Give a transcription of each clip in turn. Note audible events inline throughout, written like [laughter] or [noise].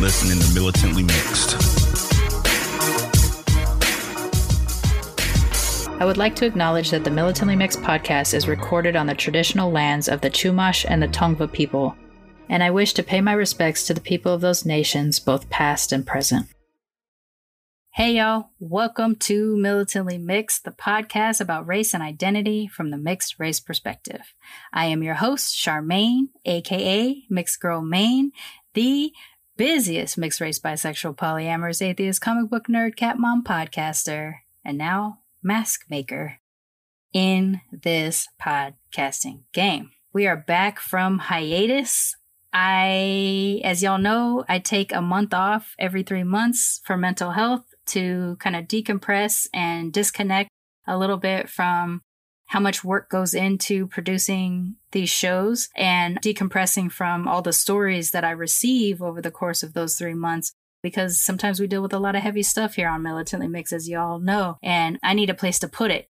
listening to Militantly Mixed. I would like to acknowledge that the Militantly Mixed podcast is recorded on the traditional lands of the Chumash and the Tongva people, and I wish to pay my respects to the people of those nations, both past and present. Hey, y'all. Welcome to Militantly Mixed, the podcast about race and identity from the mixed race perspective. I am your host, Sharmane, aka Mixed Girl Mane, the busiest mixed race bisexual polyamorous atheist comic book nerd cat mom podcaster, and now mask maker in this podcasting game. We are back from hiatus. I, as y'all know, I take a month off every three months for mental health to kind of decompress and disconnect a little bit from how much work goes into producing these shows and decompressing from all the stories that I receive over the course of those three months. Because sometimes we deal with a lot of heavy stuff here on Militantly Mix, as you all know, and I need a place to put it.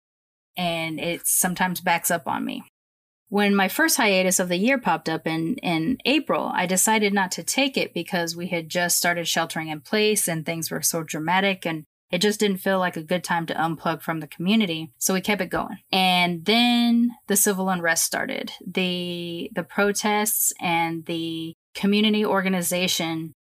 And it sometimes backs up on me when my first hiatus of the year popped up in, in April, I decided not to take it because we had just started sheltering in place and things were so dramatic and it just didn't feel like a good time to unplug from the community. So we kept it going. And then the civil unrest started. The the protests and the community organization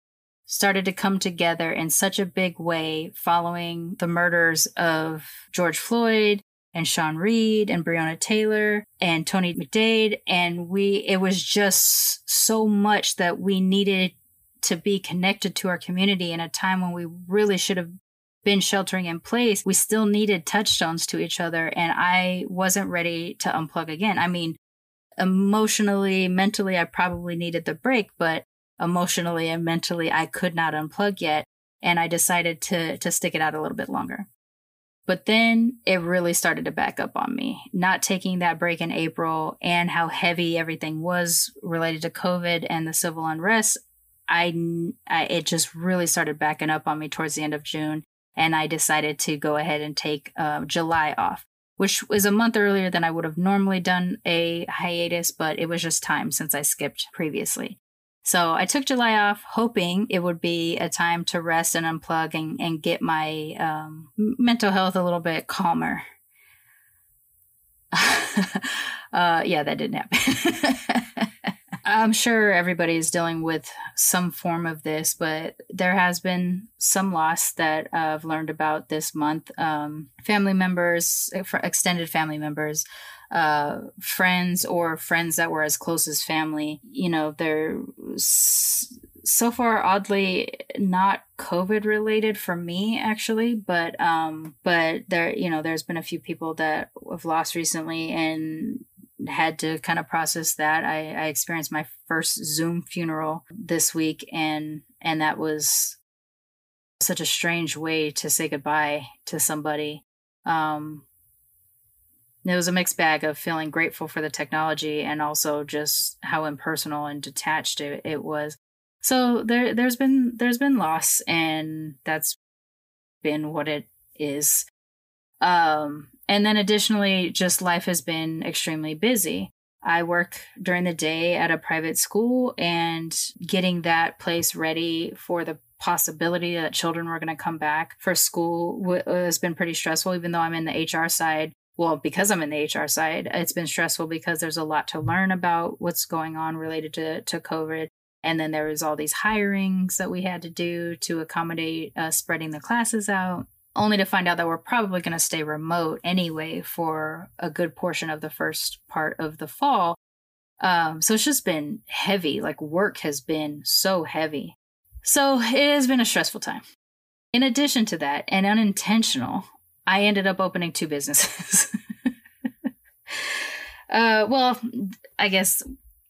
started to come together in such a big way following the murders of George Floyd and Sean Reed and Breonna Taylor and Tony McDade. And we, it was just so much that we needed to be connected to our community in a time when we really should have been sheltering in place. We still needed touchstones to each other. And I wasn't ready to unplug again. I mean, emotionally, mentally, I probably needed the break, but emotionally and mentally, I could not unplug yet. And I decided to, to stick it out a little bit longer. But then it really started to back up on me. Not taking that break in April and how heavy everything was related to COVID and the civil unrest, I, I it just really started backing up on me towards the end of June, and I decided to go ahead and take uh, July off, which was a month earlier than I would have normally done a hiatus, but it was just time since I skipped previously. So I took July off, hoping it would be a time to rest and unplug and, and get my um, mental health a little bit calmer. [laughs] uh, yeah, that didn't happen. [laughs] I'm sure everybody is dealing with some form of this, but there has been some loss that I've learned about this month. Um, family members, extended family members, uh, friends or friends that were as close as family. You know, they're so far oddly not COVID related for me actually, but um, but there, you know, there's been a few people that have lost recently and had to kind of process that. I, I experienced my first Zoom funeral this week, and and that was such a strange way to say goodbye to somebody. Um, it was a mixed bag of feeling grateful for the technology and also just how impersonal and detached it, it was. So there there's been there's been loss and that's been what it is. Um and then additionally just life has been extremely busy. I work during the day at a private school and getting that place ready for the possibility that children were going to come back for school has been pretty stressful even though I'm in the HR side well, because I'm in the HR side, it's been stressful because there's a lot to learn about what's going on related to, to COVID. And then there was all these hirings that we had to do to accommodate uh, spreading the classes out, only to find out that we're probably going to stay remote anyway for a good portion of the first part of the fall. Um, so it's just been heavy. Like work has been so heavy. So it has been a stressful time. In addition to that, and unintentional, I ended up opening two businesses. [laughs] uh, well, I guess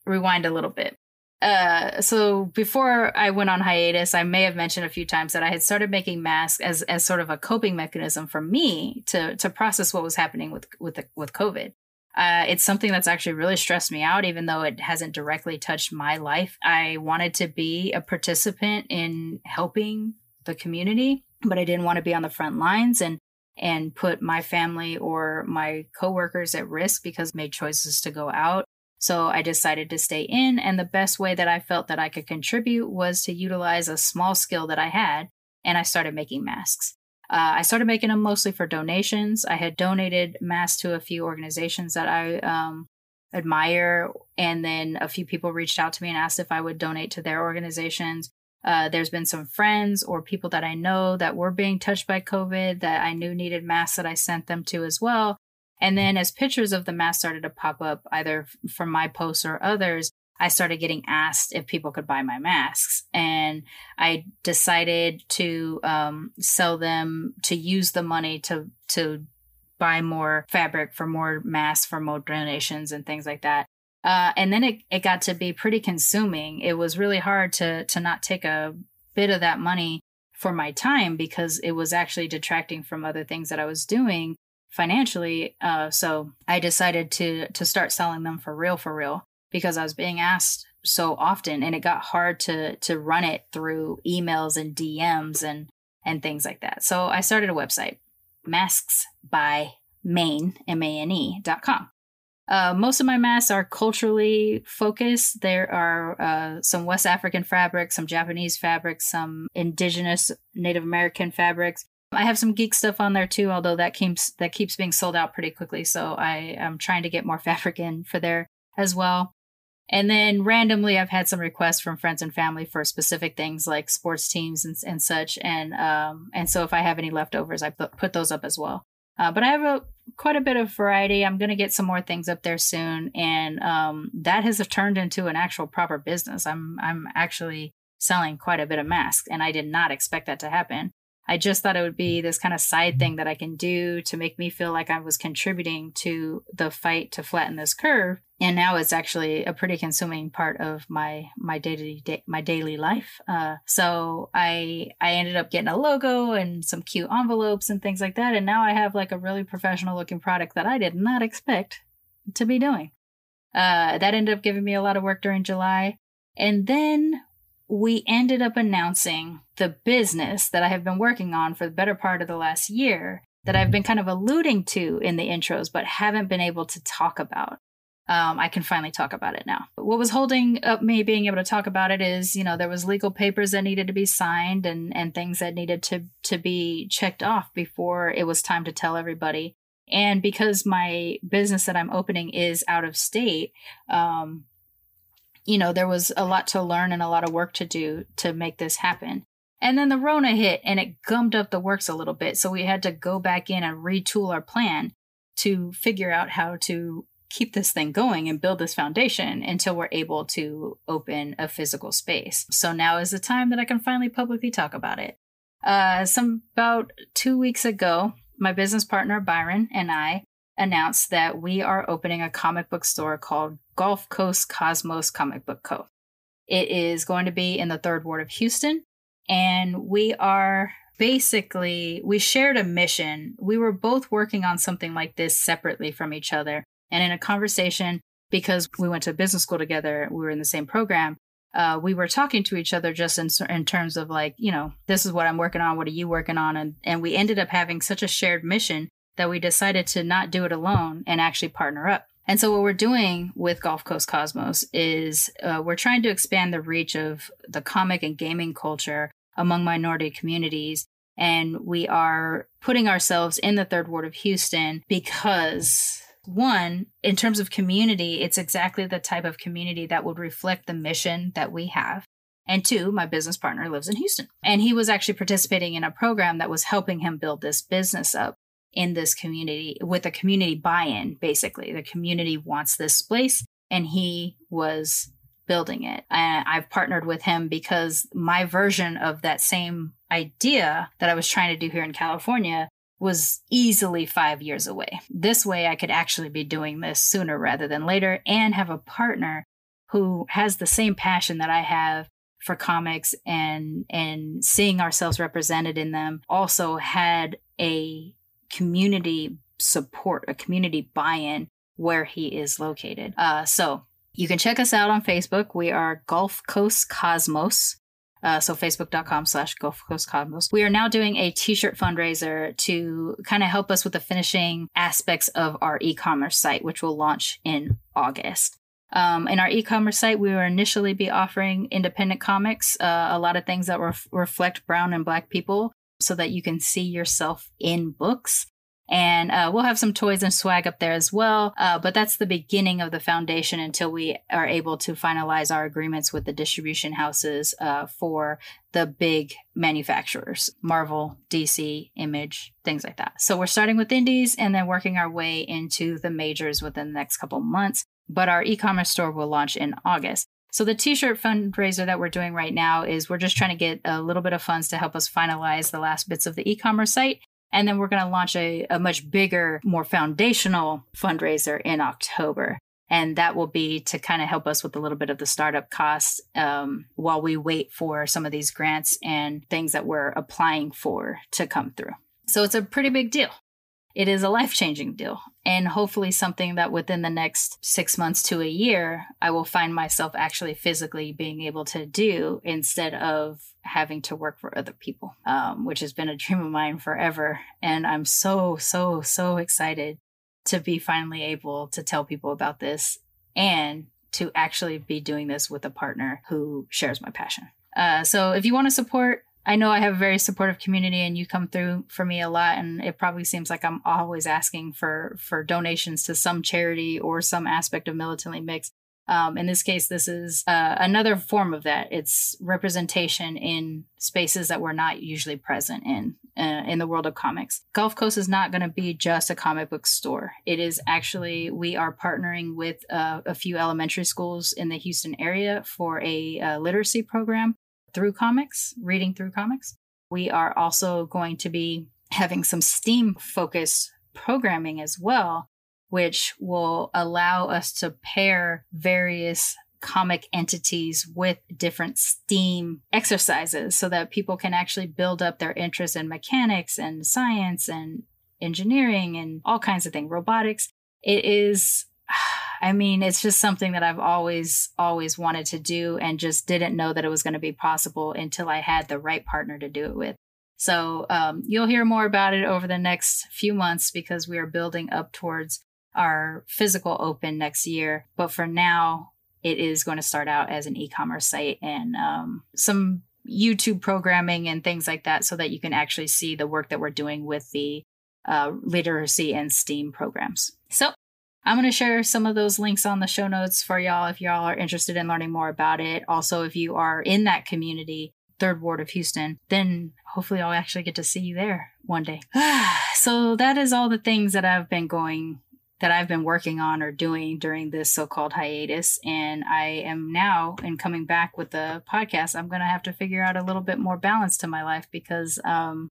rewind a little bit. Uh, so before I went on hiatus, I may have mentioned a few times that I had started making masks as as sort of a coping mechanism for me to to process what was happening with with the, with COVID. Uh, it's something that's actually really stressed me out, even though it hasn't directly touched my life. I wanted to be a participant in helping the community, but I didn't want to be on the front lines and and put my family or my coworkers at risk because I made choices to go out. So I decided to stay in, and the best way that I felt that I could contribute was to utilize a small skill that I had, and I started making masks. Uh, I started making them mostly for donations. I had donated masks to a few organizations that I um, admire, and then a few people reached out to me and asked if I would donate to their organizations. Uh, there's been some friends or people that I know that were being touched by COVID that I knew needed masks that I sent them to as well. And then as pictures of the masks started to pop up, either from my posts or others, I started getting asked if people could buy my masks. And I decided to um, sell them to use the money to, to buy more fabric for more masks for more donations and things like that. Uh, and then it, it got to be pretty consuming. It was really hard to to not take a bit of that money for my time because it was actually detracting from other things that I was doing financially. Uh, so I decided to to start selling them for real, for real, because I was being asked so often, and it got hard to to run it through emails and DMs and and things like that. So I started a website, masks by Mane M A N E dot com. Uh, most of my masks are culturally focused. There are uh, some West African fabrics, some Japanese fabrics, some indigenous Native American fabrics. I have some geek stuff on there too, although that keeps that keeps being sold out pretty quickly. So I am trying to get more [laughs] fabric in for there as well. And then randomly, I've had some requests from friends and family for specific things like sports teams and, and such. And um, and so if I have any leftovers, I put, those up as well. Uh, but I have a quite a bit of variety. I'm going to get some more things up there soon, and um, that has turned into an actual proper business. I'm I'm actually selling quite a bit of masks, and I did not expect that to happen. I just thought it would be this kind of side thing that I can do to make me feel like I was contributing to the fight to flatten this curve. And now it's actually a pretty consuming part of my my daily day, my daily life. Uh, so I I ended up getting a logo and some cute envelopes and things like that. And now I have like a really professional looking product that I did not expect to be doing. Uh, that ended up giving me a lot of work during July. And then we ended up announcing the business that I have been working on for the better part of the last year that I've been kind of alluding to in the intros, but haven't been able to talk about. Um, I can finally talk about it now. But What was holding up me being able to talk about it is, you know, there was legal papers that needed to be signed and and things that needed to to be checked off before it was time to tell everybody. And because my business that I'm opening is out of state, um, you know, there was a lot to learn and a lot of work to do to make this happen. And then the Rona hit and it gummed up the works a little bit. So we had to go back in and retool our plan to figure out how to keep this thing going and build this foundation until we're able to open a physical space. So now is the time that I can finally publicly talk about it. Uh, some about two weeks ago, my business partner Byron and I announced that we are opening a comic book store called Gulf Coast Cosmos Comic Book Co. It is going to be in the third ward of Houston, and we are basically we shared a mission. We were both working on something like this separately from each other, and in a conversation because we went to business school together, we were in the same program. Uh, we were talking to each other just in, in terms of like, you know, this is what I'm working on. What are you working on? And, and we ended up having such a shared mission that we decided to not do it alone and actually partner up. And so, what we're doing with Gulf Coast Cosmos is uh, we're trying to expand the reach of the comic and gaming culture among minority communities. And we are putting ourselves in the third ward of Houston because, one, in terms of community, it's exactly the type of community that would reflect the mission that we have. And two, my business partner lives in Houston. And he was actually participating in a program that was helping him build this business up in this community with a community buy-in basically. The community wants this place and he was building it. And i've partnered with him because my version of that same idea that i was trying to do here in california was easily five years away. This way i could actually be doing this sooner rather than later and have a partner who has the same passion that I have for comics and and seeing ourselves represented in them. Also had a community support, a community buy-in where he is located. Uh, so you can check us out on Facebook. We are Gulf Coast Cosmos. Uh, so facebook.com slash Gulf Coast Cosmos. We are now doing a t-shirt fundraiser to kind of help us with the finishing aspects of our e-commerce site, which will launch in August. Um, in our e-commerce site, we will initially be offering independent comics, uh, a lot of things that ref- reflect brown and black people, so that you can see yourself in books. And uh, we'll have some toys and swag up there as well. Uh, but that's the beginning of the foundation until we are able to finalize our agreements with the distribution houses uh, for the big manufacturers Marvel, DC, Image, things like that. So we're starting with indies and then working our way into the majors within the next couple months. But our e commerce store will launch in August. So the t-shirt fundraiser that we're doing right now is we're just trying to get a little bit of funds to help us finalize the last bits of the e-commerce site and then we're going to launch a, a much bigger, more foundational fundraiser in October. And that will be to kind of help us with a little bit of the startup costs um, while we wait for some of these grants and things that we're applying for to come through. So it's a pretty big deal it is a life changing deal. And hopefully, something that within the next six months to a year, I will find myself actually physically being able to do instead of having to work for other people, um, which has been a dream of mine forever. And I'm so, so, so excited to be finally able to tell people about this and to actually be doing this with a partner who shares my passion. Uh, so if you want to support I know I have a very supportive community and you come through for me a lot and it probably seems like I'm always asking for for donations to some charity or some aspect of militantly mixed. Um, in this case, this is uh, another form of that. It's representation in spaces that we're not usually present in uh, in the world of comics. Gulf Coast is not going to be just a comic book store. It is actually we are partnering with uh, a few elementary schools in the Houston area for a uh, literacy program through comics, reading through comics. We are also going to be having some STEAM focused programming as well, which will allow us to pair various comic entities with different STEAM exercises so that people can actually build up their interest in mechanics and science and engineering and all kinds of things, robotics. It is I mean, it's just something that I've always, always wanted to do and just didn't know that it was going to be possible until I had the right partner to do it with. So um, you'll hear more about it over the next few months because we are building up towards our physical open next year. But for now, it is going to start out as an e commerce site and um, some YouTube programming and things like that so that you can actually see the work that we're doing with the uh, literacy and STEAM programs. So I'm going to share some of those links on the show notes for y'all if y'all are interested in learning more about it. Also, if you are in that community, third ward of Houston, then hopefully I'll actually get to see you there one day. [sighs] so that is all the things that I've been going that I've been working on or doing during this so-called hiatus and I am now in coming back with the podcast I'm going to have to figure out a little bit more balance to my life because um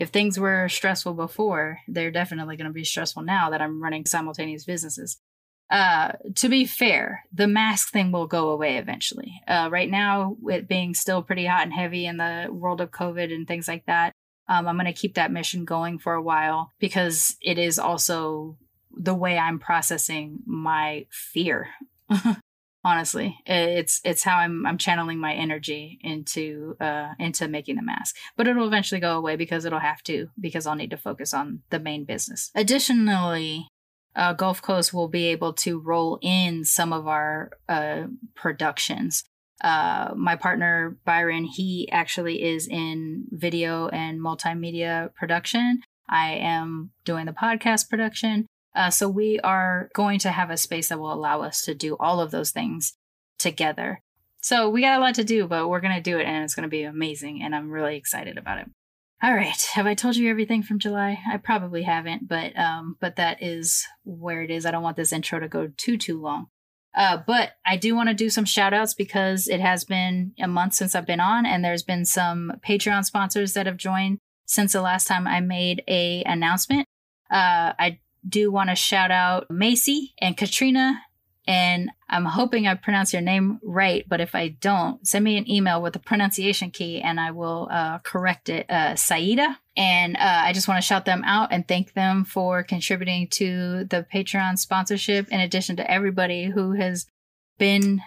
if things were stressful before, they're definitely going to be stressful now that I'm running simultaneous businesses. Uh, to be fair, the mask thing will go away eventually. Uh, right now, it being still pretty hot and heavy in the world of COVID and things like that, um, I'm going to keep that mission going for a while because it is also the way I'm processing my fear [laughs] honestly it's it's how i'm i'm channeling my energy into uh into making the mask. But it'll eventually go away because it'll have to because i'll need to focus on the main business. Additionally uh, gulf coast will be able to roll in some of our uh, productions. Uh, my partner byron he actually is in video and multimedia production. I am doing the podcast production uh, so we are going to have a space that will allow us to do all of those things together. So we got a lot to do, but we're going to do it and it's going to be amazing. And I'm really excited about it. All right. Have I told you everything from July? I probably haven't, but um, but that is where it is. I don't want this intro to go too too long. Uh, but I do want to do some shout outs because it has been a month since I've been on, and there's been some Patreon sponsors that have joined since the last time I made a announcement. Uh, I do want to shout out Macy and Katrina. And I'm hoping I pronounce your name right, but if I don't, send me an email with the pronunciation key and I will uh, correct it. Uh, Saida. And uh, I just want to shout them out and thank them for contributing to the Patreon sponsorship, in addition to everybody who has been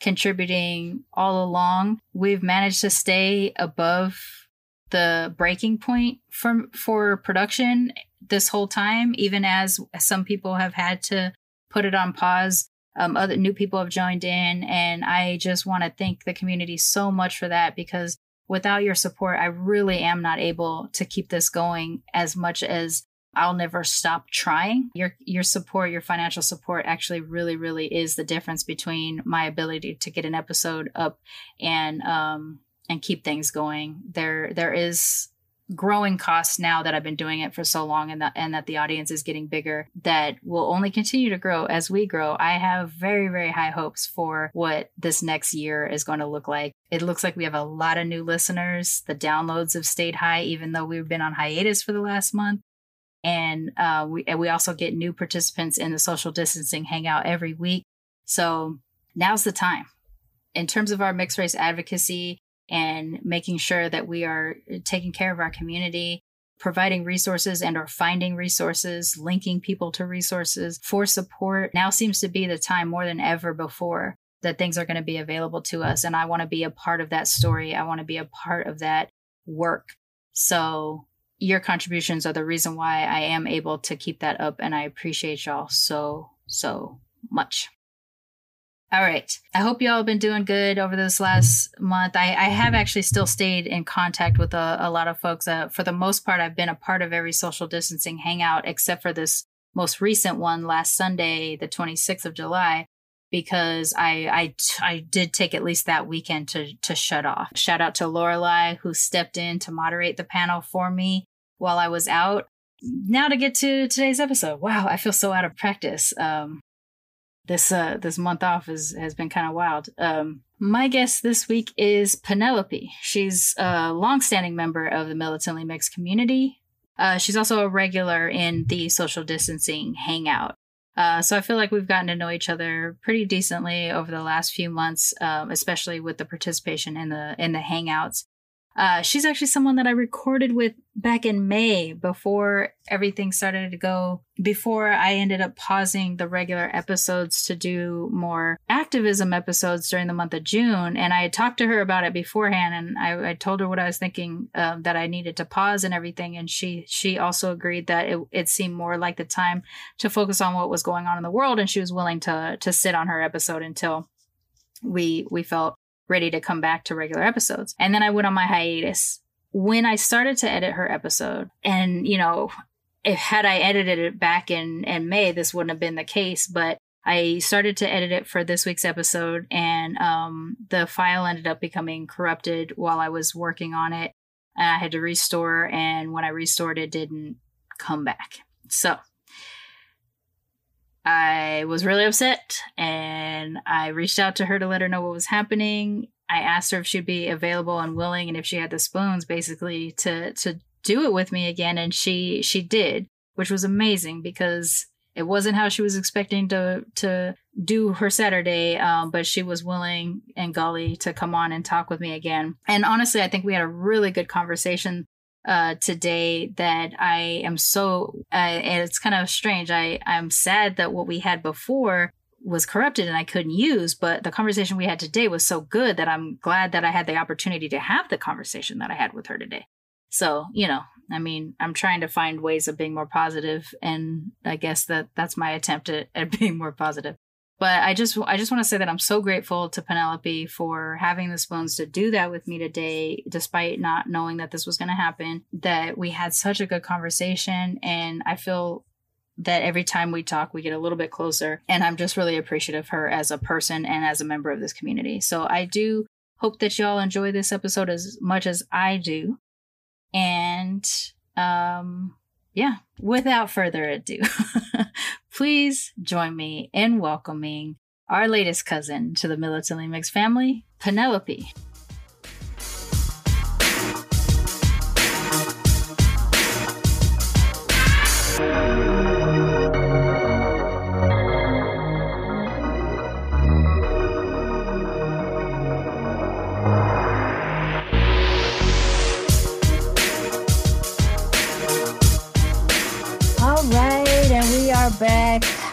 contributing all along. We've managed to stay above the breaking point for for production this whole time, even as some people have had to put it on pause. Um, other new people have joined in, and I just want to thank the community so much for that because without your support, I really am not able to keep this going as much as I'll never stop trying. Your your support, your financial support actually really really is the difference between my ability to get an episode up and um and keep things going. There there is growing costs now that I've been doing it for so long and that and that the audience is getting bigger that will only continue to grow as we grow. I have very very high hopes for what this next year is going to look like. It looks like we have a lot of new listeners. The downloads have stayed high even though we've been on hiatus for the last month. And uh, we and we also get new participants in the social distancing hangout every week. So now's the time. In terms of our mixed race advocacy, and making sure that we are uh, taking care of our community providing resources and or finding resources linking people to resources for support. Now seems to be the time more than ever before that things are going to be available to us and i want to be a part of that story. I want to be a part of that work. So your contributions are the reason why i am able to keep that up and i appreciate y'all so so much all right. I hope y'all have been doing good over this last month. I, I have actually still stayed in contact with a, a lot of folks. Uh, for the most part, I've been a part of every social distancing hangout except for this most recent one last Sunday, the 26th of July, because I, I, I did take at least that weekend to, to shut off. Shout out to Lorelai who stepped in to moderate the panel for me while I was out. Now to get to today's episode. Wow, I feel so out of practice. Um, this uh this month off is has been kind of wild. Um, my guest this week is Penelope. She's a longstanding member of the militantly mixed community. Uh, she's also a regular in the social distancing hangout. Uh, so I feel like we've gotten to know each other pretty decently over the last few months, um, especially with the participation in the in the hangouts. Uh, she's actually someone that I recorded with back in May before everything started to go, before I ended up pausing the regular episodes to do more activism episodes during the month of June. And I had talked to her about it beforehand and I, I told her what I was thinking uh, that I needed to pause and everything. And she, she also agreed that it, it seemed more like the time to focus on what was going on in the world. And she was willing to, to sit on her episode until we, we felt ready to come back to regular episodes. And then I went on my hiatus. When I started to edit her episode, and you know, if had I edited it back in in May, this wouldn't have been the case. But I started to edit it for this week's episode, and um, the file ended up becoming corrupted while I was working on it, and I had to restore. And when I restored it, didn't come back. So I was really upset and I reached out to her to let her know what was happening. I asked her if she'd be available and willing and if she had the spoons basically to to do it with me again and she she did, which was amazing because it wasn't how she was expecting to to do her Saturday, um, but she was willing and gully to come on and talk with me again. And honestly, I think we had a really good conversation uh, today that I am so, uh, and it's kind of strange. I, I'm sad that what we had before was corrupted and I couldn't use, but the conversation we had today was so good that I'm glad that I had the opportunity to have the conversation that I had with her today. So, you know, I mean, I'm trying to find ways of being more positive, and I guess that that's my attempt at, at [laughs] being more positive. But I just I just want to say that I'm so grateful to Penelope for having the spoons to do that with me today, despite not knowing that this was going to happen. That we had such a good conversation, and I feel that every time we talk, we get a little bit closer. And I'm just really appreciative of her as a person and as a member of this community. So I do hope that y'all enjoy this episode as much as I do. And um yeah, without further ado, [laughs] please join me in welcoming our latest cousin to the Militantly Mixed family, Penelope.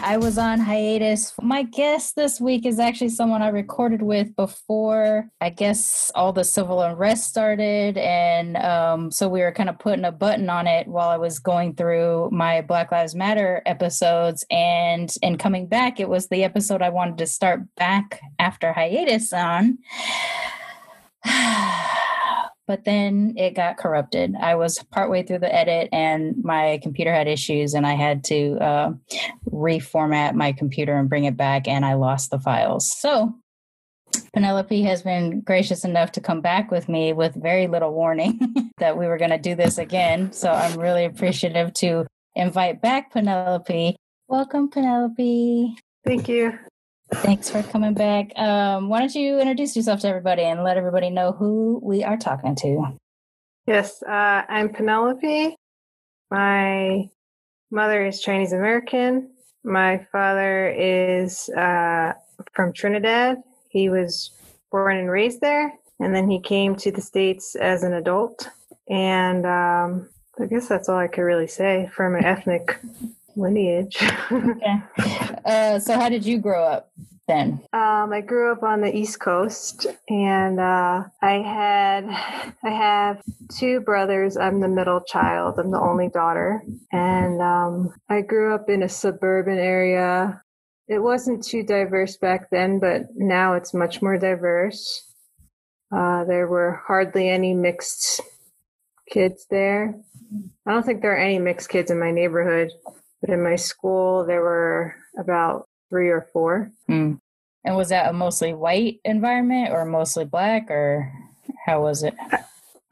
I was on hiatus. My guest this week is actually someone I recorded with before, I guess, all the civil unrest started. And um, so we were kind of putting a button on it while I was going through my Black Lives Matter episodes. And in coming back, it was the episode I wanted to start back after hiatus on. [sighs] but then it got corrupted. I was partway through the edit and my computer had issues, and I had to uh, reformat my computer and bring it back, and I lost the files. So Penelope has been gracious enough to come back with me with very little warning [laughs] that we were going to do this again. So I'm really appreciative to invite back Penelope. Welcome, Penelope. Thank you. Thanks for coming back. Um, why don't you introduce yourself to everybody and let everybody know who we are talking to? Yes, uh, I'm Penelope. My mother is Chinese American. My father is uh, from Trinidad. He was born and raised there, and then he came to the States as an adult. And um, I guess that's all I could really say from an ethnic lineage. [laughs] okay. Uh, so, how did you grow up then? Um, I grew up on the East Coast, and uh, I had I have two brothers. I'm the middle child. I'm the only daughter, and um, I grew up in a suburban area. It wasn't too diverse back then, but now it's much more diverse. Uh, there were hardly any mixed kids there. I don't think there are any mixed kids in my neighborhood. But in my school, there were about three or four. Mm. And was that a mostly white environment or mostly black, or how was it?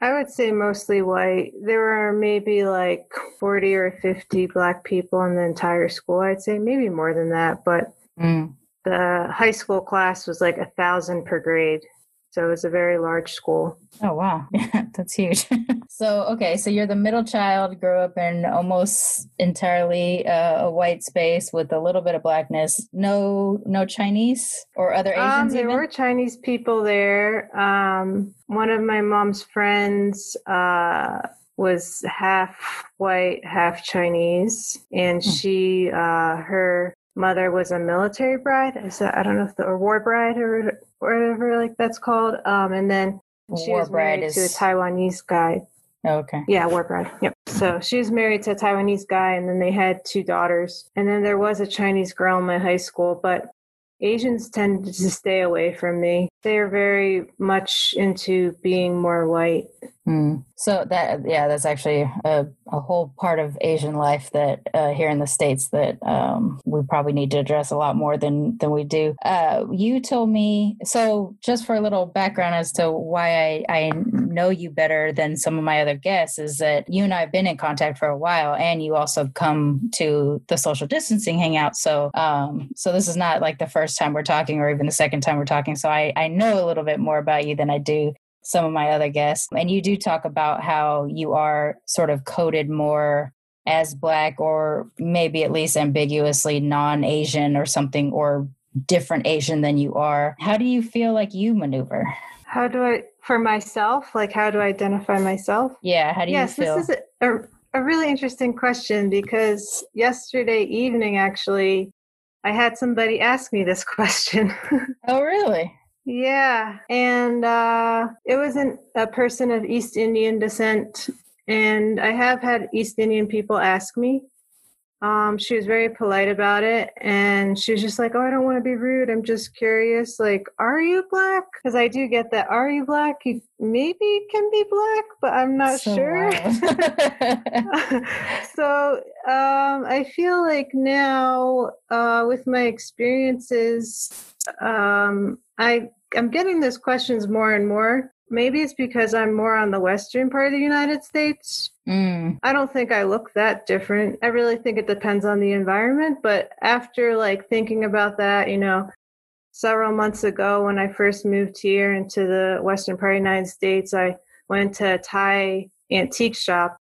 I would say mostly white. There were maybe like 40 or 50 black people in the entire school. I'd say maybe more than that, but mm. the high school class was like a thousand per grade. So it was a very large school. Oh, wow. [laughs] Yeah, that's huge. [laughs] so, okay. So you're the middle child, grew up in almost entirely uh, a white space with a little bit of blackness. No, no Chinese or other Asians? Um, there even? were Chinese people there. Um, one of my mom's friends, uh, was half white, half Chinese, and hmm. she, uh, her mother was a military bride. Is that, I don't know if the or war bride or whatever like that's called. Um, and then she war was married is... to a Taiwanese guy. Oh, okay. Yeah, war bride. Yep. So she was married to a Taiwanese guy, and then they had two daughters. And then there was a Chinese girl in my high school, but Asians tended to stay away from me. They are very much into being more white. Mm. So that yeah, that's actually a, a whole part of Asian life that uh, here in the states that um, we probably need to address a lot more than than we do. Uh, you told me so. Just for a little background as to why I, I know you better than some of my other guests is that you and I have been in contact for a while, and you also come to the social distancing hangout. So um, so this is not like the first time we're talking, or even the second time we're talking. So I I know a little bit more about you than I do some of my other guests. And you do talk about how you are sort of coded more as Black or maybe at least ambiguously non Asian or something or different Asian than you are. How do you feel like you maneuver? How do I, for myself, like how do I identify myself? Yeah, how do yes, you feel? Yes, this is a, a really interesting question because yesterday evening, actually, I had somebody ask me this [laughs] question. oh, really? Yeah, and uh, it was an, a person of East Indian descent, and I have had East Indian people ask me. Um, she was very polite about it, and she was just like, "Oh, I don't want to be rude. I'm just curious. Like, are you black? Because I do get that. Are you black? You maybe can be black, but I'm not so sure." [laughs] so um, I feel like now, uh, with my experiences, um, I I'm getting those questions more and more. Maybe it's because I'm more on the western part of the United States. Mm. I don't think I look that different. I really think it depends on the environment. But after like thinking about that, you know, several months ago when I first moved here into the western part of the United States, I went to a Thai antique shop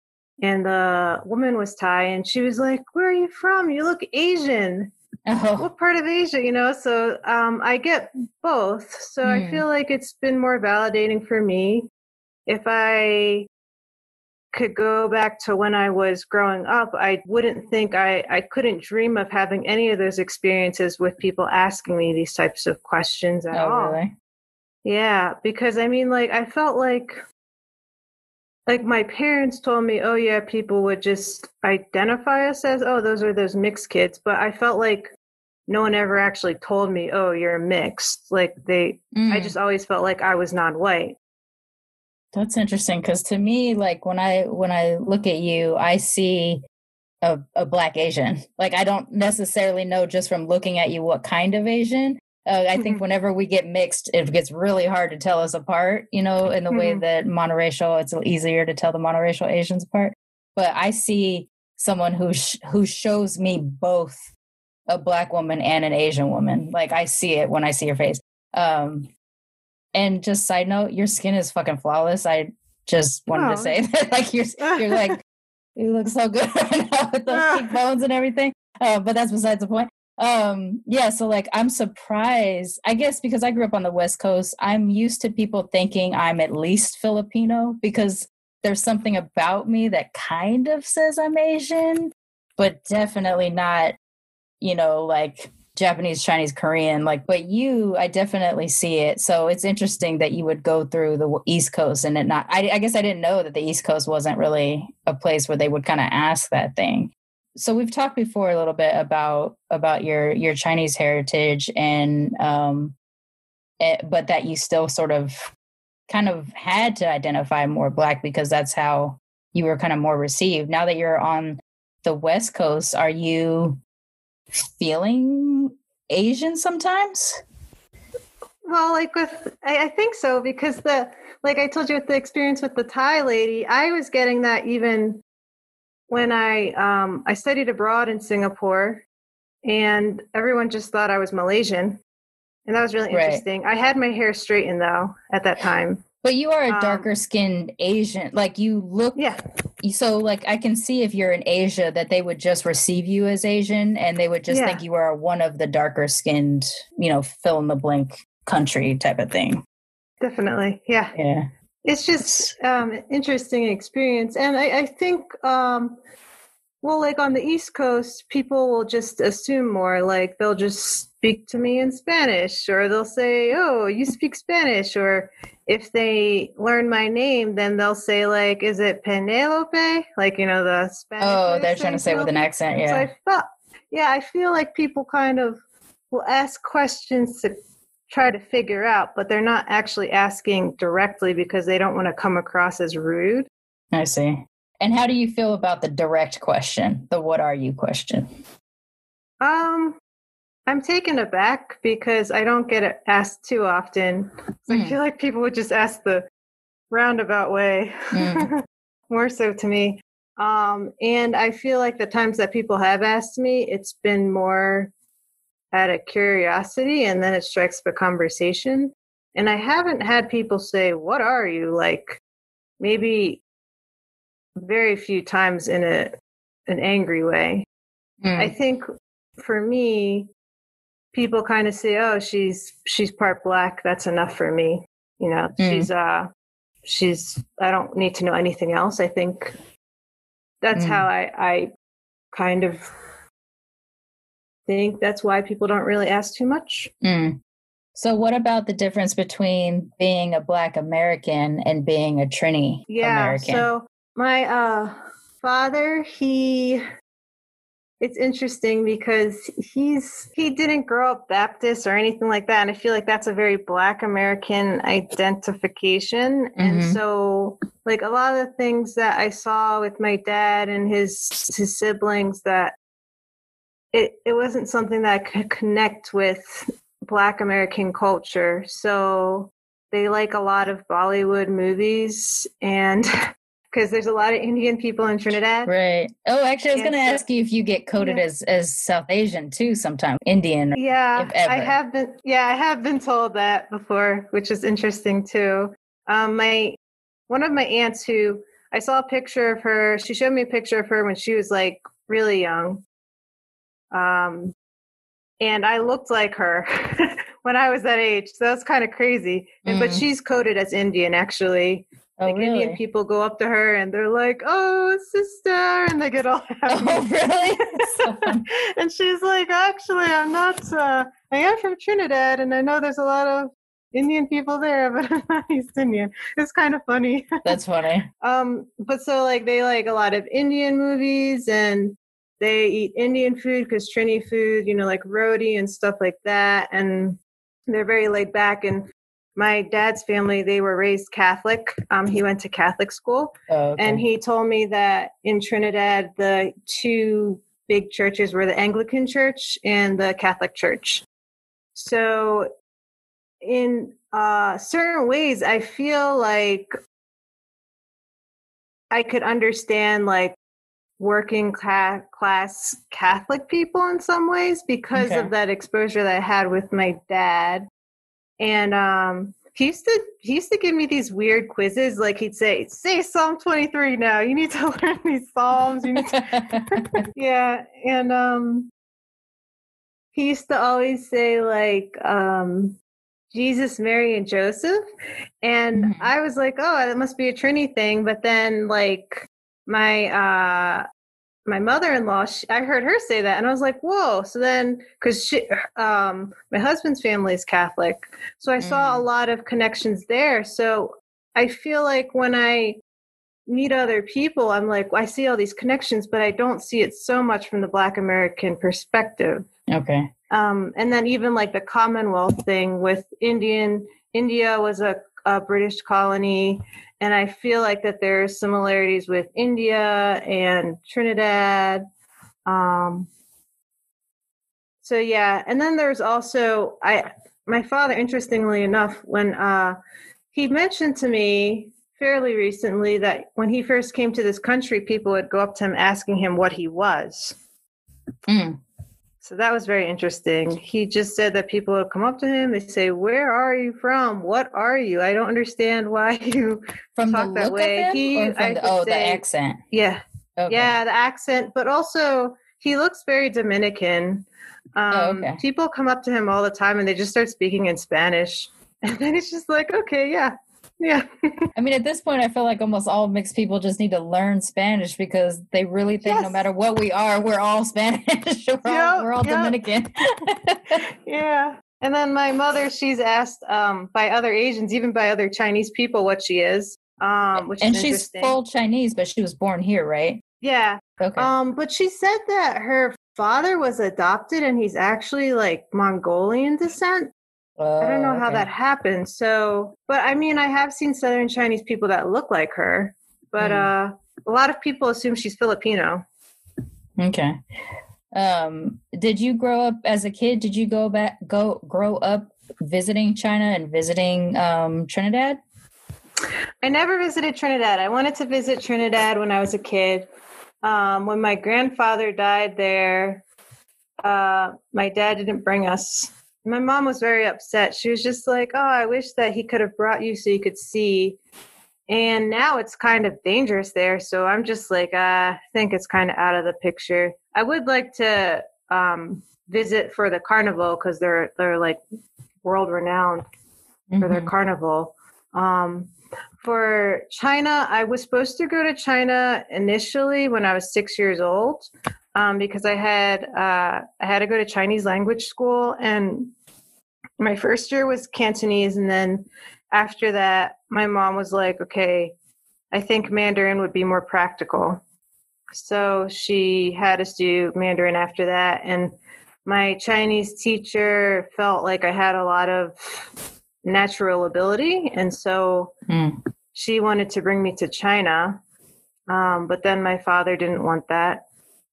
and the woman was Thai and she was like, Where are you from? You look Asian. Oh. What part of Asia, you know? So um, I get both. So mm. I hmm. feel like it's been more validating for me. If I could go back to when I was growing up, I wouldn't think I, I couldn't dream of having any of those experiences with people asking me these types of questions at oh, all. really? Yeah, because I mean, like, I felt like, like my parents told me, oh yeah, people would just identify us as, oh, those are those mixed kids. But I felt like no one ever actually told me, oh, you're mixed. Like they, I Mm. just always felt like I was non-white. That's interesting because to me, like when I when I look at you, I see a, a black Asian. Like I don't necessarily know just from looking at you what kind of Asian. Uh, I think Mhm. whenever we get mixed, it gets really hard to tell us apart. You know, in the way Mhm. that monoracial, it's easier to tell the monoracial Asians apart. But I see someone who sh- who shows me both a black woman and an Asian woman. Like I see it when I see your face. Um, and just side note, your skin is fucking flawless. I just wanted Oh. to say [laughs] that, like you're you're like [laughs] you look so good [laughs] right now with those cheekbones and everything. Uh, but that's besides the point. Um, yeah, so like I'm surprised. I guess because I grew up on the West Coast, I'm used to people thinking I'm at least Filipino because there's something about me that kind of says I'm Asian, but definitely not, you know, like Japanese, Chinese, Korean. Like, but you, I definitely see it. So it's interesting that you would go through the East Coast and it not. I, I guess I didn't know that the East Coast wasn't really a place where they would kind of ask that thing. So we've talked before a little bit about about your your Chinese heritage and um, eh, but that you still sort of kind of had to identify more black because that's how you were kind of more received. Now that you're on the West Coast, are you feeling Asian sometimes? Well, like with, I, I think so because the, like I told you with the experience with the Thai lady, I was getting that even when I, um, I studied abroad in Singapore and everyone just thought I was Malaysian. And that was really Right. interesting. I had my hair straightened though at that time. But you are a Um, darker skinned Asian. Like you look Yeah. so like I can see if you're in Asia that they would just receive you as Asian and they would just Yeah. think you are one of the darker skinned, you know, fill in the blank country type of thing. Definitely. Yeah. Yeah. It's just um interesting experience. And i, I think um well like on the east coast people will just assume more like they'll just speak to me in spanish or they'll say oh you speak spanish or if they learn my name then they'll say like is it penelope? Like you know the spanish Oh, they're trying to say with an accent, So yeah. I felt, yeah, I feel like people kind of will ask questions to try to figure out, but they're not actually asking directly because they don't want to come across as rude. I see. And how do you feel about the direct question, the what are you question? Um, I'm taken aback because I don't get it asked too often. So I Mm. feel like people would just ask the roundabout way, Mm. [laughs] more so to me. Um, and I feel like the times that people have asked me, it's been more out of curiosity and then it strikes up a conversation. And I haven't had people say, What are you? Like maybe very few times in a an angry way. I Mm. think for me, people kind of say, "Oh, she's she's part black. That's enough for me." You know, Mm. she's uh, she's. I don't need to know anything else. I think that's Mm. how I I kind of think that's why people don't really ask too much. Mm. So what about the difference between being a black American and being a Trini Yeah. American? So my uh father, he it's interesting because he's he didn't grow up Baptist or anything like that. And I feel like that's a very black American identification. And Mhm. so like a lot of the things that I saw with my dad and his his siblings that it it wasn't something that I could connect with black American culture. So they like a lot of Bollywood movies and [laughs] because there's a lot of Indian people in Trinidad. Right. Oh, actually, I was going to ask you if you get coded Yeah. as as South Asian too, sometime Indian. Yeah. I have been. Yeah, I have been told that before, which is interesting too. Um, my one of my aunts who I saw a picture of her. She showed me a picture of her when she was like really young. Um, and I looked like her [laughs] when I was that age. So that's kind of crazy. And, But Mm. she's coded as Indian actually. Oh, like really? Indian people go up to her and they're like, "Oh, sister," and they get all [laughs] [laughs] happy. Oh, really? So and she's like, "Actually, I'm not. Uh, I am from Trinidad, and I know there's a lot of Indian people there, but I'm not East Indian." It's kind of funny. That's funny. um, but so like they like a lot of Indian movies and they eat Indian food because Trini food, you know, like roti and stuff like that, and they're very laid back and my dad's family they were raised catholic um, he went to catholic school Oh, okay. and he told me that in trinidad the two big churches were the anglican church and the catholic church so in uh, certain ways i feel like i could understand like working cla- class catholic people in some ways because Okay. of that exposure that i had with my dad. And um he used to he used to give me these weird quizzes like he'd say say psalm 23 now. You need to [laughs] learn these psalms. You need to [laughs] yeah and um he used to always say like um jesus mary and joseph. And Mhm. i was like oh that must be a trinity thing. But then like my uh my mother-in-law she, i heard her say that and i was like whoa so then because she um my husband's family is catholic so i saw a Mm. lot of connections there so i feel like when i meet other people i'm like i see all these connections but i don't see it so much from the black american perspective okay. um, and then even like the commonwealth thing with indian india was a, a british colony and i feel like that there are similarities with india and trinidad. Um, so yeah. And then there's also i my father interestingly enough when uh, he mentioned to me fairly recently that when he first came to this country people would go up to him asking him what he was. Mm. So that was very interesting. He just said that people would come up to him, they say, Where are you from? What are you? I don't understand why [laughs] you From Talk that way. He- the, oh, the accent. Yeah. Okay. Yeah, the accent, but also he looks very Dominican. Um Oh, okay. people come up to him all the time and they just start speaking in Spanish. [laughs] And then it's just like, okay, yeah. Yeah. I mean, at this point, I feel like almost all mixed people just need to learn Spanish because they really think no matter what we are, we're all [laughs] Spanish. we're, all, we're all yep. Dominican. [laughs] yeah. And then my mother, she's asked um, by other Asians, even by other Chinese people, what she is. Um, which and is she's full Chinese, but she was born here, right? Yeah. Okay. Um, but she said that her father was adopted and he's actually like Mongolian descent. I don't know Oh, how okay. that happened. So, but I mean, I have seen Southern Chinese people that look like her, but Mm. uh, a lot of people assume she's Filipino. Okay. Um, did you grow up as a kid? Did you go back, go grow up visiting China and visiting um, Trinidad? I never visited Trinidad. I wanted to visit Trinidad when I was a kid. Um, when my grandfather died there, uh, my dad didn't bring us. My mom was very upset. She was just like, "Oh, I wish that he could have brought you so you could see." And now it's kind of dangerous there, so I'm just like, uh, I think it's kind of out of the picture. I would like to um, visit for the carnival because they're they're like world renowned for their Mhm. carnival. Um, for China, I was supposed to go to China initially when I was six years old um, because I had uh, I had to go to Chinese language school, and my first year was Cantonese, and then after that, my mom was like, "Okay, I think Mandarin would be more practical," so she had us do Mandarin after that, and my Chinese teacher felt like I had a lot of natural ability, and so Mm. she wanted to bring me to China. Um, but then my father didn't want that.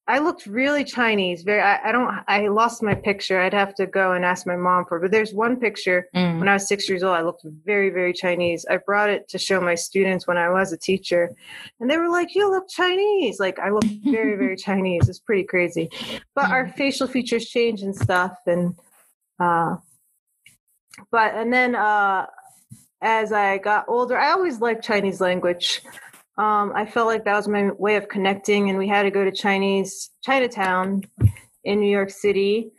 I looked really Chinese. Very. I, I don't. I lost my picture. I'd have to go and ask my mom for. But there's one picture Mm. when I was six years old. I looked very, very Chinese. I brought it to show my students when I was a teacher, and they were like, "You look Chinese." Like I look [laughs] very, very Chinese. It's pretty crazy. But our facial features change and stuff, and uh, but and then uh, as I got older, I always liked Chinese language. Um, I felt like that was my way of connecting, and we had to go to Chinese Chinatown in New York City.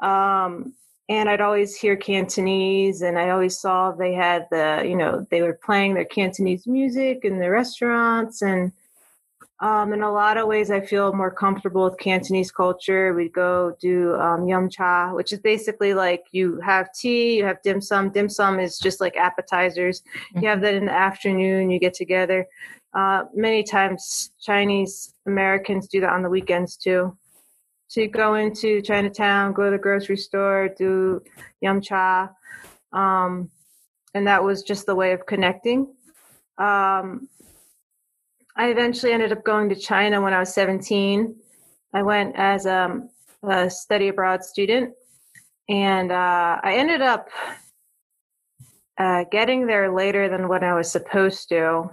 Um, and I'd always hear Cantonese, and I always saw they had the, you know, they were playing their Cantonese music in the restaurants, and um, in a lot of ways, I feel more comfortable with Cantonese culture. We go do um, yum cha, which is basically like you have tea, you have dim sum. Dim sum is just like appetizers. You have mm-hmm. that in the afternoon. You get together. Uh, many times, Chinese Americans do that on the weekends too. So you go into Chinatown, go to the grocery store, do yum cha, um, and that was just the way of connecting. Um, I eventually ended up going to China when I was 17. I went as um, a study abroad student, and uh, I ended up uh, getting there later than what I was supposed to.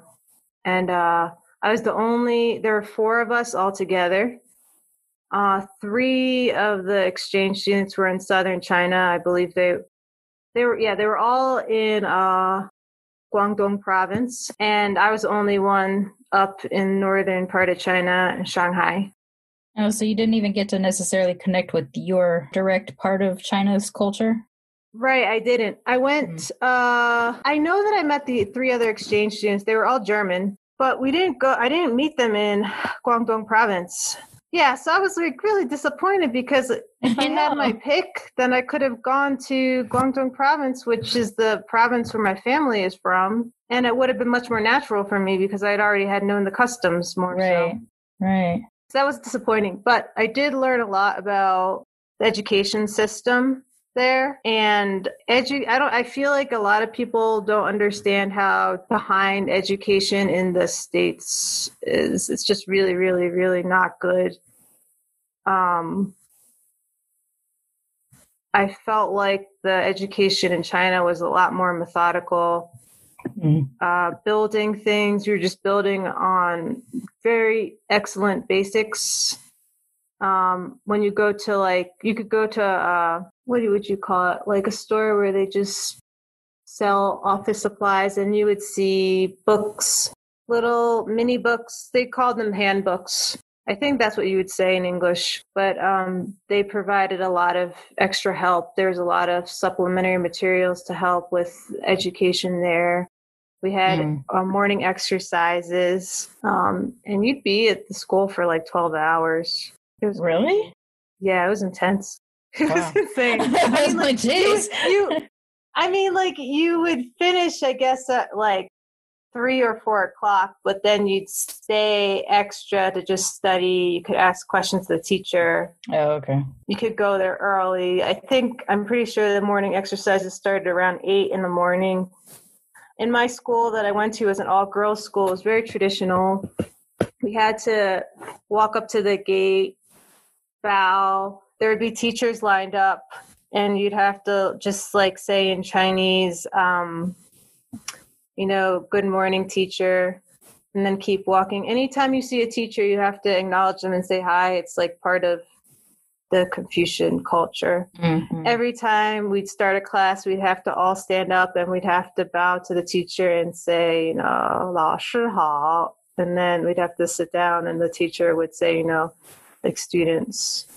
And uh, I was the only, there were four of us all together. Uh, three of the exchange students were in southern China. I believe they, they were, yeah, they were all in uh, Guangdong province. And I was the only one up in northern part of China, and Shanghai. Oh, so you didn't even get to necessarily connect with your direct part of China's culture? Right, I didn't. I went mm. uh I know that I met the three other exchange students. They were all German, but we didn't go I didn't meet them in Guangdong province. Yeah, so I was like really disappointed because if I, I had my pick, then I could have gone to Guangdong province, which is the province where my family is from, and it would have been much more natural for me because I'd already had known the customs more right. so. Right. So that was disappointing, but I did learn a lot about the education system there. And edu I don't I feel like a lot of people don't understand how behind education in the states is. It's just really really really not good. Um I felt like the education in China was a lot more methodical. Mm-hmm. uh, building things you're just building on very excellent basics. Um, when you go to like you could go to uh, what would you call it like a store where they just sell office supplies and you would see books little mini books they called them handbooks i think that's what you would say in english but um, they provided a lot of extra help there's a lot of supplementary materials to help with education there we had mm. uh, morning exercises um, and you'd be at the school for like 12 hours it was really? Yeah, it was intense. It wow. was insane. [laughs] I mean, like, you, you, [laughs] I mean, like you would finish, I guess, at like three or four o'clock, but then you'd stay extra to just study. You could ask questions to the teacher. Oh, okay. You could go there early. I think I'm pretty sure the morning exercises started around eight in the morning. In my school that I went to was an all girls school. It was very traditional. We had to walk up to the gate bow there would be teachers lined up and you'd have to just like say in chinese um, you know good morning teacher and then keep walking. Anytime you see a teacher you have to acknowledge them and say hi. It's like part of the confucian culture. Mm-hmm. every time we'd start a class we'd have to all stand up and we'd have to bow to the teacher and say you know lao shi hao. And then we'd have to sit down and the teacher would say you know like students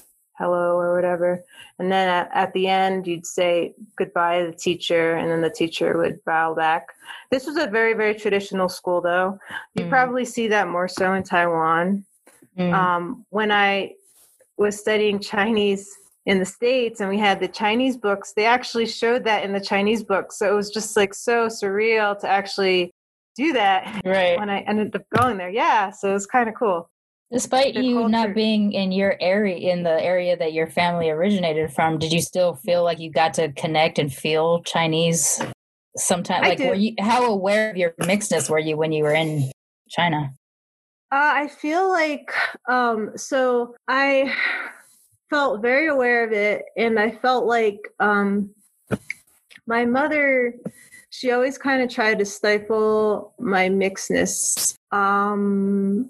hello or whatever. And then at, at the end you'd say goodbye to the teacher and then the teacher would bow back. This was a very very traditional school though. You mm. probably see that more so in taiwan. Mm. um, when i was studying chinese in the states and we had the chinese books they actually showed that in the chinese books. So it was just like so surreal to actually do that right. [laughs] when i ended up going there. Yeah so it was kind of cool Despite you culture. not being in your area, in the area that your family originated from, did you still feel like you got to connect and feel Chinese? Sometimes, like, were you how aware of your mixedness were you when you were in China? Uh, I feel like um, so I felt very aware of it, and I felt like um, my mother she always kind of tried to stifle my mixedness. Um,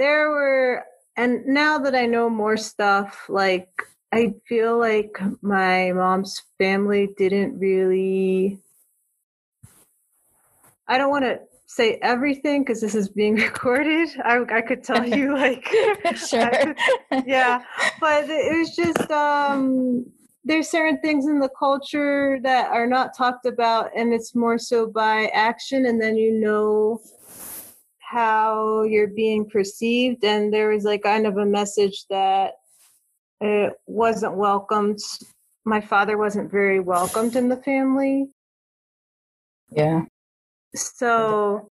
there were and now that I know more stuff, like I feel like my mom's family didn't really I don't want to say everything because this is being [laughs] recorded. I, I could tell you [laughs] like [laughs] sure. Could, yeah, but it was just um there's certain things in the culture that are not talked about and it's more so by action and then you know how you're being perceived and there was like kind of a message that it wasn't welcomed my father wasn't very welcomed in the family Yeah. so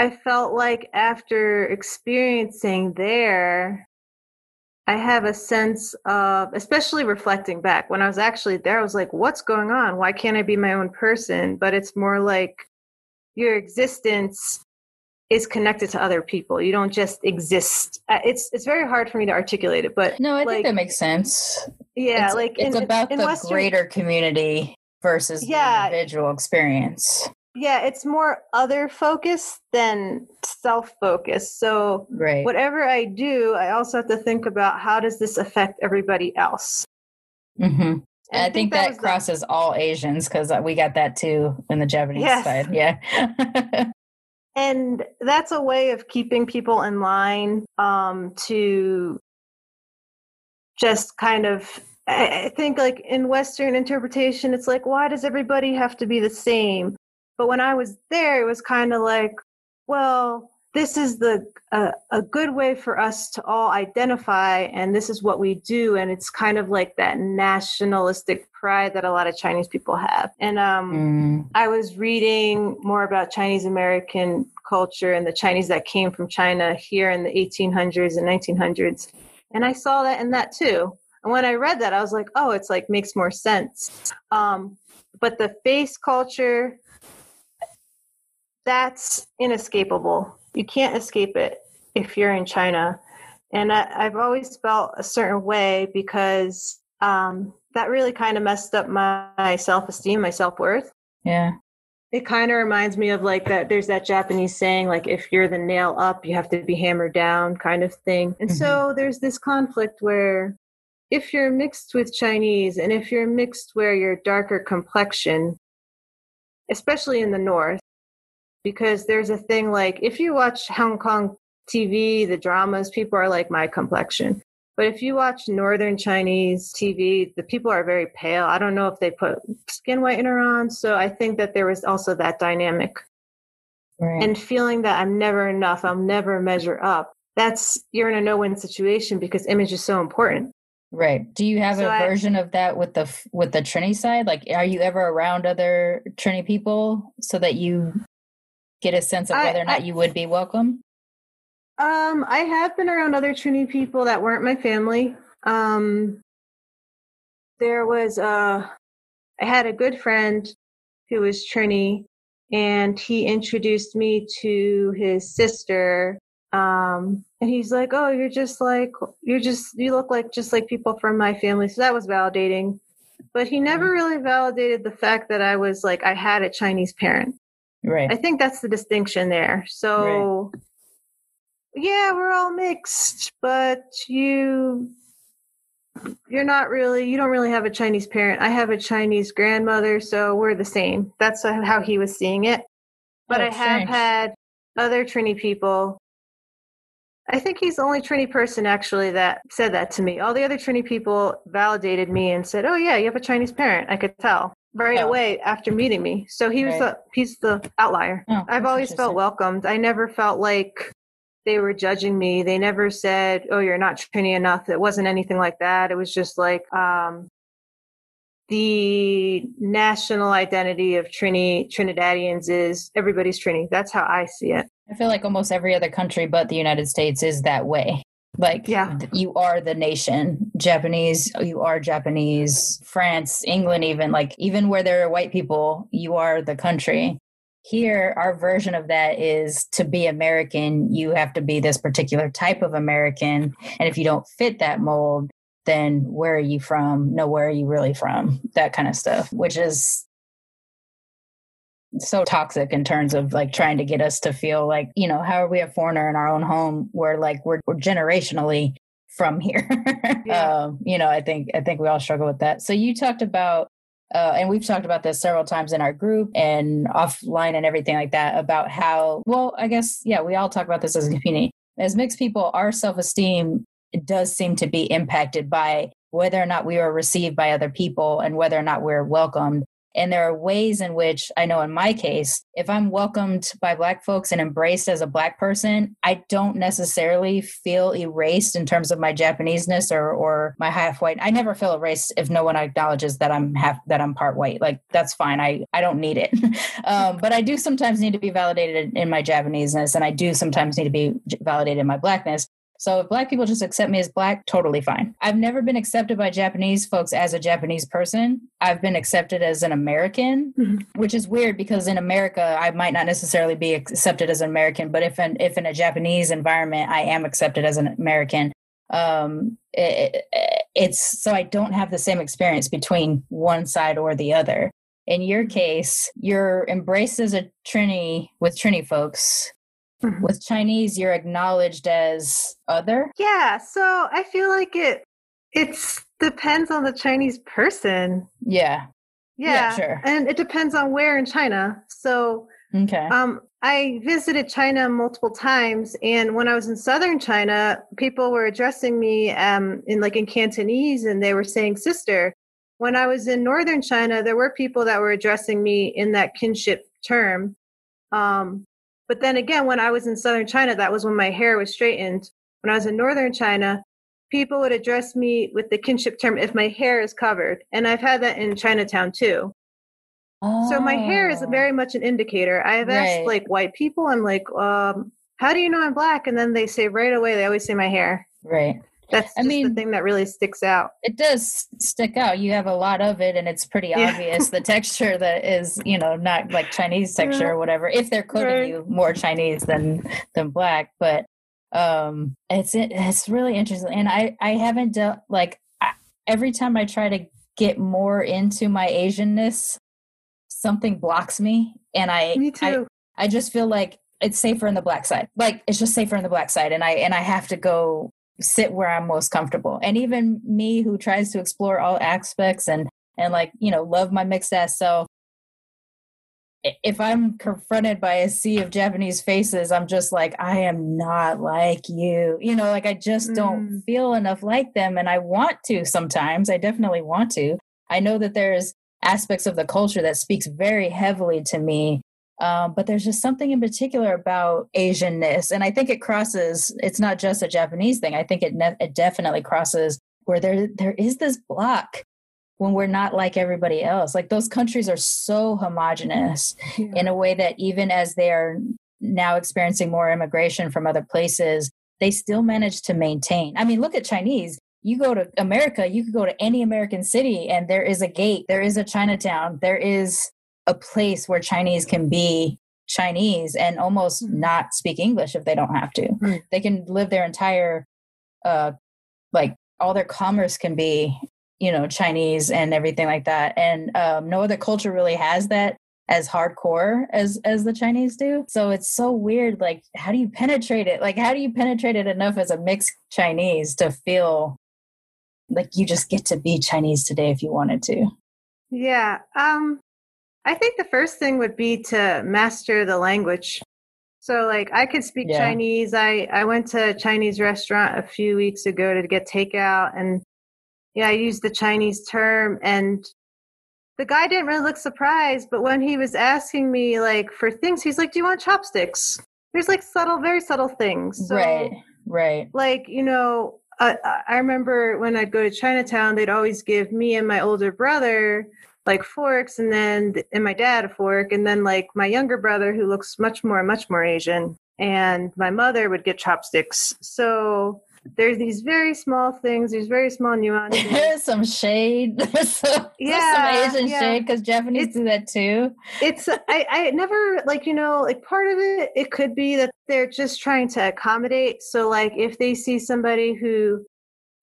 i felt like after experiencing there I have a sense of, especially reflecting back when I was actually there, I was like, what's going on? Why can't I be my own person? But it's more like your existence is connected to other people. You don't just exist. Uh, It's it's very hard for me to articulate it, but No, I like, think that makes sense. yeah, it's, like it's in, about in the Western, greater community versus Yeah. the individual experience. Yeah, it's more other focused than self focused. So Right. whatever I do, I also have to think about how does this affect everybody else. hmm And And I think that, was the- crosses all Asians because we got that too in the Japanese Yes. side. Yeah. [laughs] and that's a way of keeping people in line um, to just kind of I think like in Western interpretation, it's like, why does everybody have to be the same? But when I was there, it was kind of like, well, this is the uh, a good way for us to all identify, and this is what we do, and it's kind of like that nationalistic pride that a lot of Chinese people have. And um, Mm, I was reading more about Chinese American culture and the Chinese that came from China here in the 1800s and 1900s. And I saw that in that too. And when I read that, I was like, oh, it's like makes more sense. Um, but the face culture, that's inescapable. You can't escape it if you're in China. And I, I've always felt a certain way because um, that really kind of messed up my, my self esteem, my self worth. yeah. It kind of reminds me of like that. There's that Japanese saying, like, if you're the nail up, you have to be hammered down, kind of thing. And so there's this conflict where if you're mixed with Chinese and if you're mixed where you're darker complexion, especially in the North, because there's a thing like if you watch Hong Kong TV, the dramas, people are like my complexion. But if you watch Northern Chinese TV, the people are very pale. I don't know if they put skin whitener on. So I think that there was also that dynamic. Right. And feeling that I'm never enough, I'll never measure up. That's, you're in a no win situation because image is so important. Right. Do you have So a I- version of that with the with the Trini side? Like, are you ever around other Trini people so that you get a sense of I- whether or not I- you would be welcome? Um, I have been around other Trini people that weren't my family. Um, there was uh, I had a good friend who was Trini, and he introduced me to his sister. Um, and he's like, "Oh, you're just like you're just you look like just like people from my family." So that was validating. But he never really validated the fact that I was like I had a Chinese parent. Right. I think that's the distinction there. So, yeah, we're all mixed, but you you're not really you don't really have a Chinese parent. I have a Chinese grandmother, so we're the same. That's how he was seeing it. But Oh, I have strange. had other Trini people. I think he's the only Trini person actually that said that to me. All the other Trini people validated me and said, "Oh yeah, you have a Chinese parent." I could tell right Oh. away after meeting me. So he was Right. the he's the outlier. Oh, I've always felt welcomed. I never felt like they were judging me. They never said, "Oh, you're not Trini enough." It wasn't anything like that. It was just like um, the national identity of Trini Trinidadians is everybody's Trini. That's how I see it. I feel like almost every other country but the United States is that way. Like, Yeah. you are the nation. Japanese, you are Japanese. France, England, even like even where there are white people, you are the country. Here, our version of that is to be American, you have to be this particular type of American. And if you don't fit that mold, then where are you from? No, where are you really from? That kind of stuff, which is so toxic in terms of like trying to get us to feel like, you know, how are we a foreigner in our own home? We're like, we're, we're generationally from here. [laughs] Yeah. um, you know, I think, I think we all struggle with that. So you talked about, uh, and we've talked about this several times in our group and offline and everything like that about how, well, I guess, yeah, we all talk about this as a community. As mixed people, our self esteem does seem to be impacted by whether or not we are received by other people and whether or not we're welcomed. And there are ways in which I know in my case, if I'm welcomed by Black folks and embraced as a Black person, I don't necessarily feel erased in terms of my Japaneseness or, or my half white. I never feel erased if no one acknowledges that I'm half that I'm part white. Like that's fine. I, I don't need it. [laughs] um, but I do sometimes need to be validated in my Japaneseness, and I do sometimes need to be validated in my Blackness. So if black people just accept me as black, totally fine. I've never been accepted by Japanese folks as a Japanese person. I've been accepted as an American, mm-hmm. which is weird because in America I might not necessarily be accepted as an American, but if in, if in a Japanese environment I am accepted as an American. Um, it, it's so I don't have the same experience between one side or the other. In your case, you're embraced as a Trini with Trini folks Mm-hmm. With Chinese, you're acknowledged as other. Yeah, so I feel like it it depends on the Chinese person. Yeah. Yeah, yeah, sure. And it depends on where in China. So okay. Um I visited China multiple times and when I was in southern China, people were addressing me um in like in Cantonese and they were saying sister. When I was in northern China, there were people that were addressing me in that kinship term. Um but then again, when I was in southern China, that was when my hair was straightened. When I was in northern China, people would address me with the kinship term if my hair is covered. And I've had that in Chinatown too. Oh. So my hair is oh. very much an indicator. I have asked like white people, I'm like, um, how do you know I'm black? And then they say right away, they always say my hair. Right. That's I mean, the thing that really sticks out. It does stick out. You have a lot of it, and it's pretty yeah. obvious the texture that is, you know, not like Chinese texture yeah. or whatever. If they're coding right. you more Chinese than than black, but um, it's it's really interesting. And I I haven't dealt like I, every time I try to get more into my Asianness, something blocks me, and I me too. I, I just feel like it's safer in the black side. Like it's just safer in the black side, and I and I have to go sit where I'm most comfortable. And even me who tries to explore all aspects and and like, you know, love my mixed ass self. If I'm confronted by a sea of Japanese faces, I'm just like, I am not like you. You know, like I just don't mm. feel enough like them. And I want to sometimes. I definitely want to. I know that there's aspects of the culture that speaks very heavily to me um, but there's just something in particular about Asianness. And I think it crosses, it's not just a Japanese thing. I think it, ne- it definitely crosses where there, there is this block when we're not like everybody else. Like those countries are so homogenous yeah. in a way that even as they are now experiencing more immigration from other places, they still manage to maintain. I mean, look at Chinese. You go to America, you could go to any American city and there is a gate, there is a Chinatown, there is a place where Chinese can be Chinese and almost mm-hmm. not speak English if they don't have to. Mm-hmm. They can live their entire, uh, like all their commerce can be, you know, Chinese and everything like that. And um, no other culture really has that as hardcore as as the Chinese do. So it's so weird. Like, how do you penetrate it? Like, how do you penetrate it enough as a mixed Chinese to feel like you just get to be Chinese today if you wanted to? Yeah. Um I think the first thing would be to master the language. So like I could speak yeah. Chinese. I I went to a Chinese restaurant a few weeks ago to get takeout and yeah, I used the Chinese term and the guy didn't really look surprised, but when he was asking me like for things, he's like, "Do you want chopsticks?" There's like subtle, very subtle things. So, right. Right. Like you know, uh, I remember when I'd go to Chinatown, they'd always give me and my older brother like forks and then and my dad a fork and then like my younger brother who looks much more much more asian and my mother would get chopsticks. So there's these very small things there's very small [laughs] nuances. There's some shade [laughs] there's some, yeah there's some asian yeah. shade because japanese it's, do that too. It's i i never like you know like part of it it could be that they're just trying to accommodate. So like if they see somebody who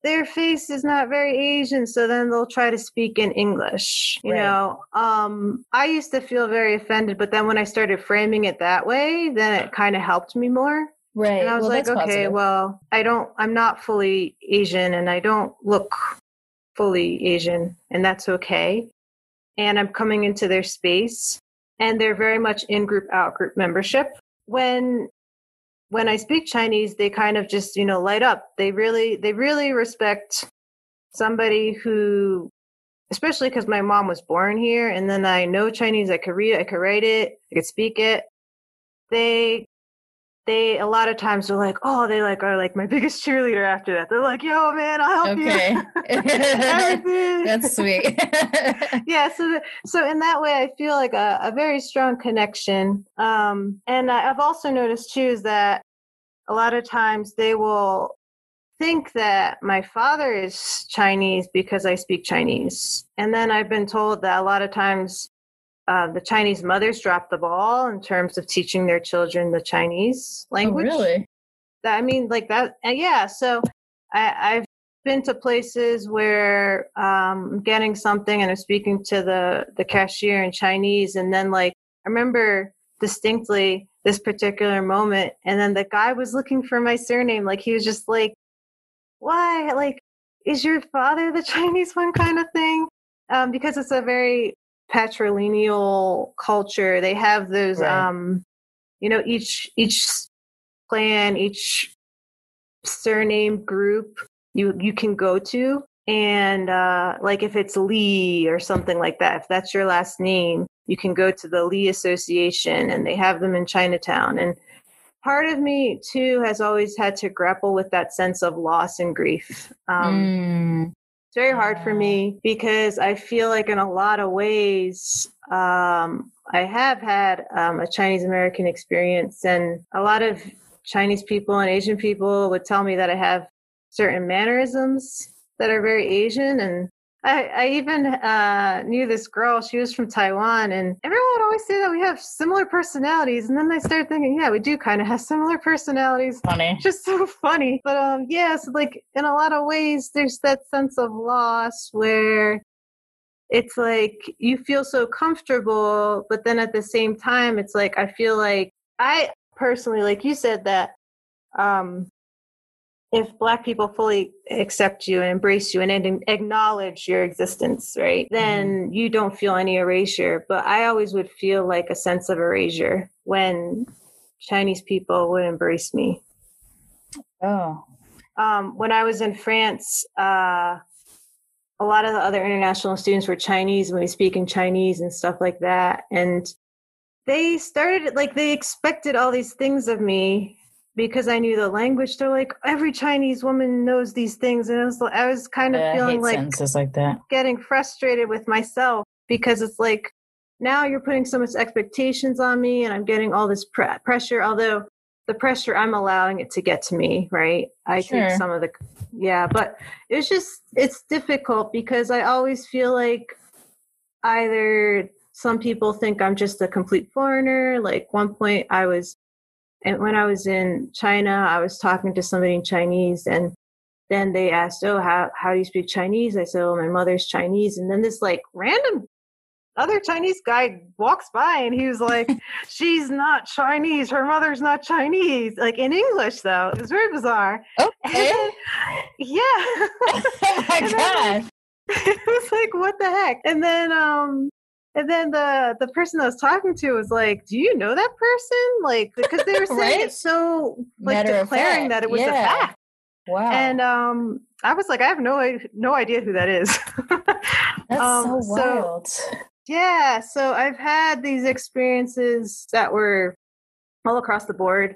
their face is not very Asian, so then they'll try to speak in English. You right. know, um, I used to feel very offended, but then when I started framing it that way, then it kind of helped me more. Right. And I was well, like, okay, positive. well, I don't, I'm not fully Asian and I don't look fully Asian, and that's okay. And I'm coming into their space, and they're very much in group, out group membership. When when I speak Chinese, they kind of just, you know, light up. They really, they really respect somebody who, especially because my mom was born here, and then I know Chinese, I could read it, I could write it, I could speak it. They they a lot of times are like, oh, they like are like my [laughs] biggest cheerleader after that. They're like, yo, man, I'll help Okay. [laughs] [laughs] you. That's sweet. yeah, so so in that way, I feel like a, a very strong connection. Um, and I've also noticed too is that a lot of times they will think that my father is Chinese because I speak Chinese, and then I've been told that a lot of times uh, the Chinese mothers drop the ball in terms of teaching their children the Chinese oh, language. really? That I mean, like that. uh, Yeah. So I, I've been to places where um, I'm getting something and I'm speaking to the the cashier in Chinese, and then like I remember distinctly this particular moment, and then the guy was looking for my surname, like he was just like, "Why? Like, is your father the [laughs] Chinese one?" kind of thing, um, because it's a very patrilineal culture. They have those, Right. um, you know, each each clan, each surname group you you can go to and uh like if it's lee or something like that if that's your last name you can go to the lee association and they have them in chinatown and part of me too has always had to grapple with that sense of loss and grief um Mm, it's very hard for me because I feel like in a lot of ways, um, I have had um, a Chinese American experience, and a lot of Chinese people and Asian people would tell me that I have certain mannerisms that are very Asian. And I, I even uh, knew this girl, she was from Taiwan, and everyone would always say that we have similar personalities. And then I started thinking, yeah, we do kind of have similar personalities funny. [laughs] just so funny. But um yes, like in a lot of ways there's that sense of loss where it's like you feel so comfortable, but then at the same time it's like I feel like I personally like you said that um if black people fully accept you and embrace you and acknowledge your existence, right? Then you don't feel any erasure, but I always would feel like a sense of erasure when Chinese people would embrace me Oh, um, when I was in France, uh, a lot of the other international students were Chinese and we speak in Chinese and stuff like that. And they started like they expected all these things of me because I knew the language. They're like, every Chinese woman knows these things, and I was I was kind of yeah, feeling like sentences like that. getting frustrated with myself because it's like now you're putting so much expectations on me and i'm getting all this pre- pressure although the pressure i'm allowing it to get to me right i Sure. take some of the yeah but it's just it's difficult because i always feel like either some people think i'm just a complete foreigner like one point i was and when i was in china i was talking to somebody in chinese and then they asked, "Oh, how how do you speak Chinese?" I said, "Oh, my mother's Chinese." And then this like random other Chinese guy walks by and he was like, [laughs] "She's not Chinese. Her mother's not Chinese." Like in English though. It was very bizarre. Okay. yeah. [laughs] oh my [laughs] god. it was like, "What the heck?" And then um and then the the person I was talking to was like, "Do you know that person?" Like [laughs] because they were saying Right? it so like Matter declaring that it was a fact. Wow. And um, I was like, I have no no idea who that is. [laughs] That's um, so so- wild. yeah, so I've had these experiences that were all across the board.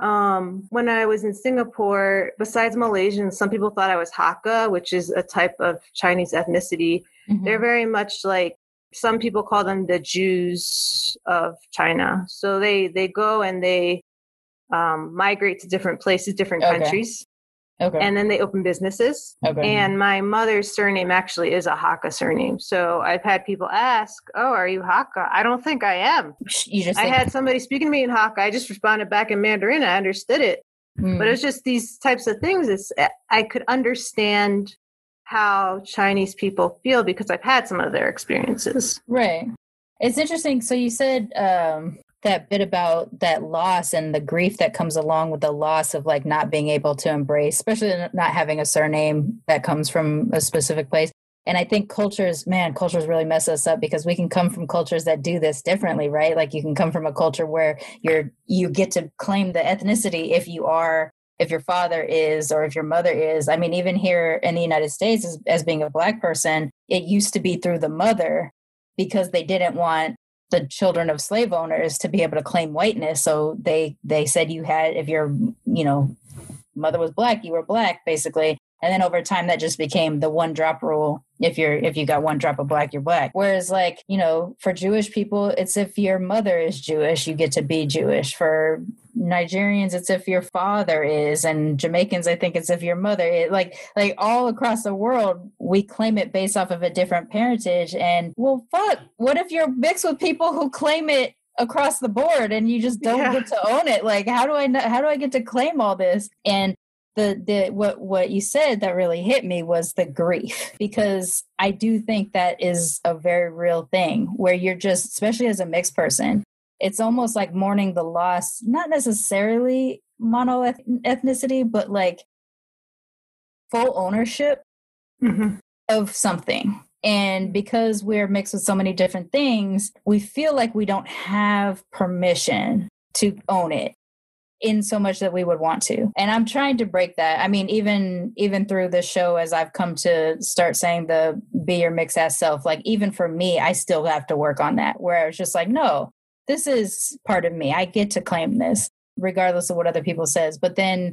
Um, when I was in Singapore, besides Malaysians, some people thought I was Hakka, which is a type of Chinese ethnicity. Mhm. They're very much like some people call them the Jews of China. So they they go and they um, migrate to different places, different Okay. countries, okay. and then they open businesses. okay. And my mother's surname actually is a Hakka surname. So I've had people ask, Oh, are you Hakka? I don't think I am. you just I had somebody speaking to me in Hakka. I just responded back in Mandarin. I understood it. hmm, But it's just these types of things. It's, I could understand how Chinese people feel because I've had some of their experiences. right. It's interesting. So you said um, that bit about that loss and the grief that comes along with the loss of like not being able to embrace, especially not having a surname that comes from a specific place. And I think cultures, man, cultures really mess us up because we can come from cultures that do this differently, right? Like you can come from a culture where you're you get to claim the ethnicity if you are if your father is or if your mother is. I mean, even here in the United States, as, as being a Black person, it used to be through the mother because they didn't want the children of slave owners to be able to claim whiteness. So they they said you had if your you know mother was black you were black basically. And then over time that just became the one drop rule. If you're if you got one drop of black you're black. Whereas like you know for jewish people it's if your mother is jewish you get to be jewish. For nigerians it's if your father is and jamaicans i think it's if your mother is like like all across the world we claim it based off of a different parentage and well fuck what if you're mixed with people who claim it across the board and you just don't yeah. get to own it like how do i know, how do i get to claim all this and the the what what you said that really hit me was the grief because I do think that is a very real thing where you're just especially as a mixed person it's almost like mourning the loss not necessarily mono ethnicity but like full ownership mm-hmm. of something. And because we're mixed with so many different things we feel like we don't have permission to own it in so much that we would want to. And i'm trying to break that. I mean even even through the show as i've come to start saying the be your mix ass self like even for me i still have to work on that where i was just like no this is part of me i get to claim this regardless of what other people says but then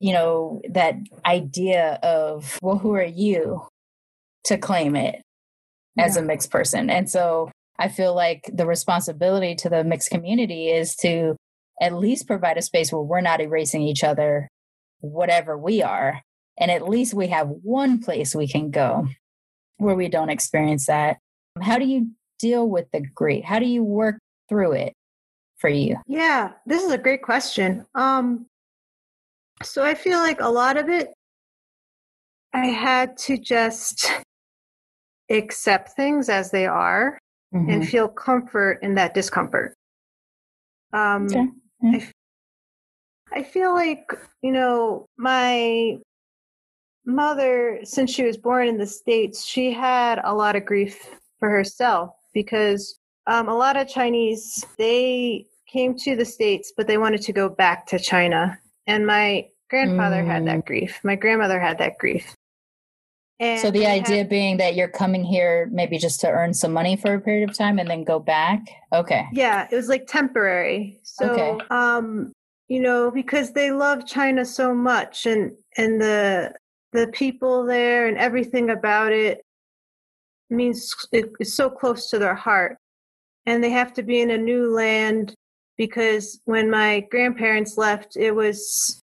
you know that idea of well who are you to claim it as yeah. a mixed person and so i feel like the responsibility to the mixed community is to at least provide a space where we're not erasing each other, whatever we are. And at least we have one place we can go where we don't experience that. How do you deal with the grief? How do you work through it for you? Yeah, this is a great question. Um, so I feel like a lot of it, I had to just [laughs] accept things as they are mm-hmm. and feel comfort in that discomfort. Um, okay. I, mm. I feel like, you know, my mother, since she was born in the States, she had a lot of grief for herself because um, a lot of Chinese, they came to the States, but they wanted to go back to China. And my grandfather mm. had that mm. grief. My grandmother had that grief. And so the idea had, being that you're coming here maybe just to earn some money for a period of time and then go back. Okay. Yeah, it was like temporary. So okay. um you know, because they love China so much and and the the people there and everything about it means it's so close to their heart. And they have to be in a new land because when my grandparents left it was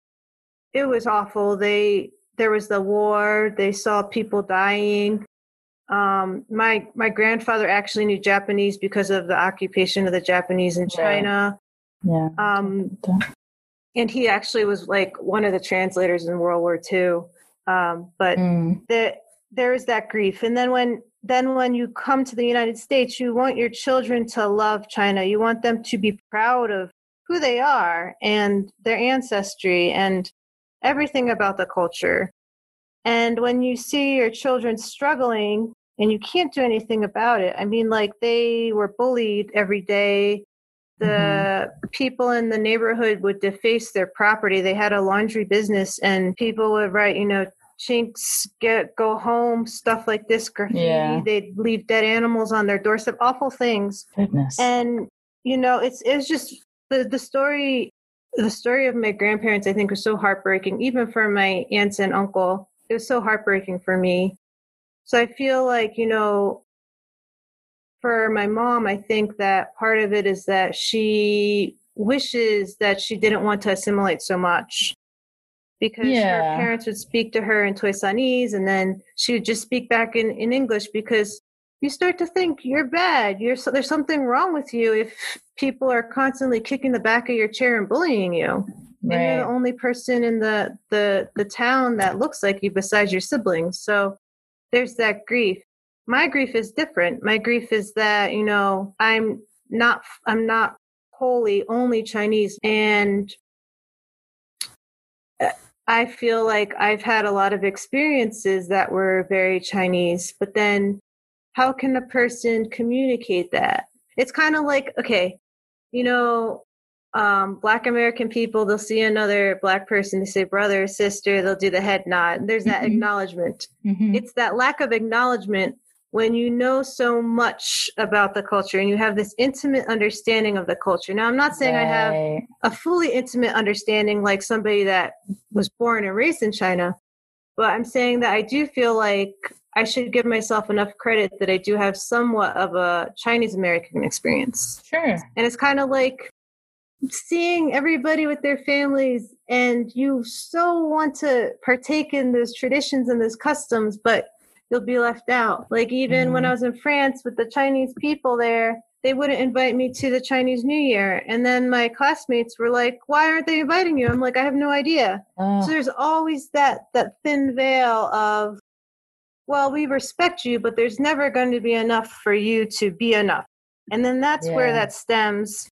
it was awful. They there was the war. They saw people dying. Um, my my grandfather actually knew Japanese because of the occupation of the Japanese in China. Yeah. Um, and he actually was like one of the translators in World War II. Um, but mm. the, there is that grief, and then when then when you come to the United States, you want your children to love China. You want them to be proud of who they are and their ancestry and everything about the culture. And when you see your children struggling and you can't do anything about it, I mean, like they were bullied every day. The mm-hmm. people in the neighborhood would deface their property. They had a laundry business, and people would write, you know, chinks get go home stuff like this graffiti yeah. they'd leave dead animals on their doorstep awful things Goodness. and you know it's it's just the the story the story of my grandparents, I think, was so heartbreaking, even for my aunts and uncle. It was so heartbreaking for me. So I feel like, you know, for my mom, I think that part of it is that she wishes that she didn't want to assimilate so much because yeah. her parents would speak to her in Toisanese and then she would just speak back in, in English because you start to think you're bad. You're so, there's something wrong with you if people are constantly kicking the back of your chair and bullying you. Right. And you're the only person in the, the the town that looks like you besides your siblings. So there's that grief. My grief is different. My grief is that, you know, I'm not I'm not wholly only Chinese and I feel like I've had a lot of experiences that were very Chinese, but then how can a person communicate that? It's kind of like, okay, you know, um, Black American people, they'll see another Black person, they say brother sister, they'll do the head nod. There's that Mhm. acknowledgement. Mhm. It's that lack of acknowledgement when you know so much about the culture and you have this intimate understanding of the culture. Now, I'm not saying I have a fully intimate understanding like somebody that was born and raised in China, but I'm saying that I do feel like I should give myself enough credit that I do have somewhat of a Chinese American experience. Sure. And it's kind of like seeing everybody with their families and you so want to partake in those traditions and those customs, but you'll be left out. Like even when mm. I was in France with the Chinese people there, they wouldn't invite me to the Chinese New Year. And then my classmates were like, Why aren't they inviting you? I'm like, I have no idea. Oh, So there's always that that thin veil of, well, we respect you, but there's never going to be enough for you to be enough. And then that's where that stems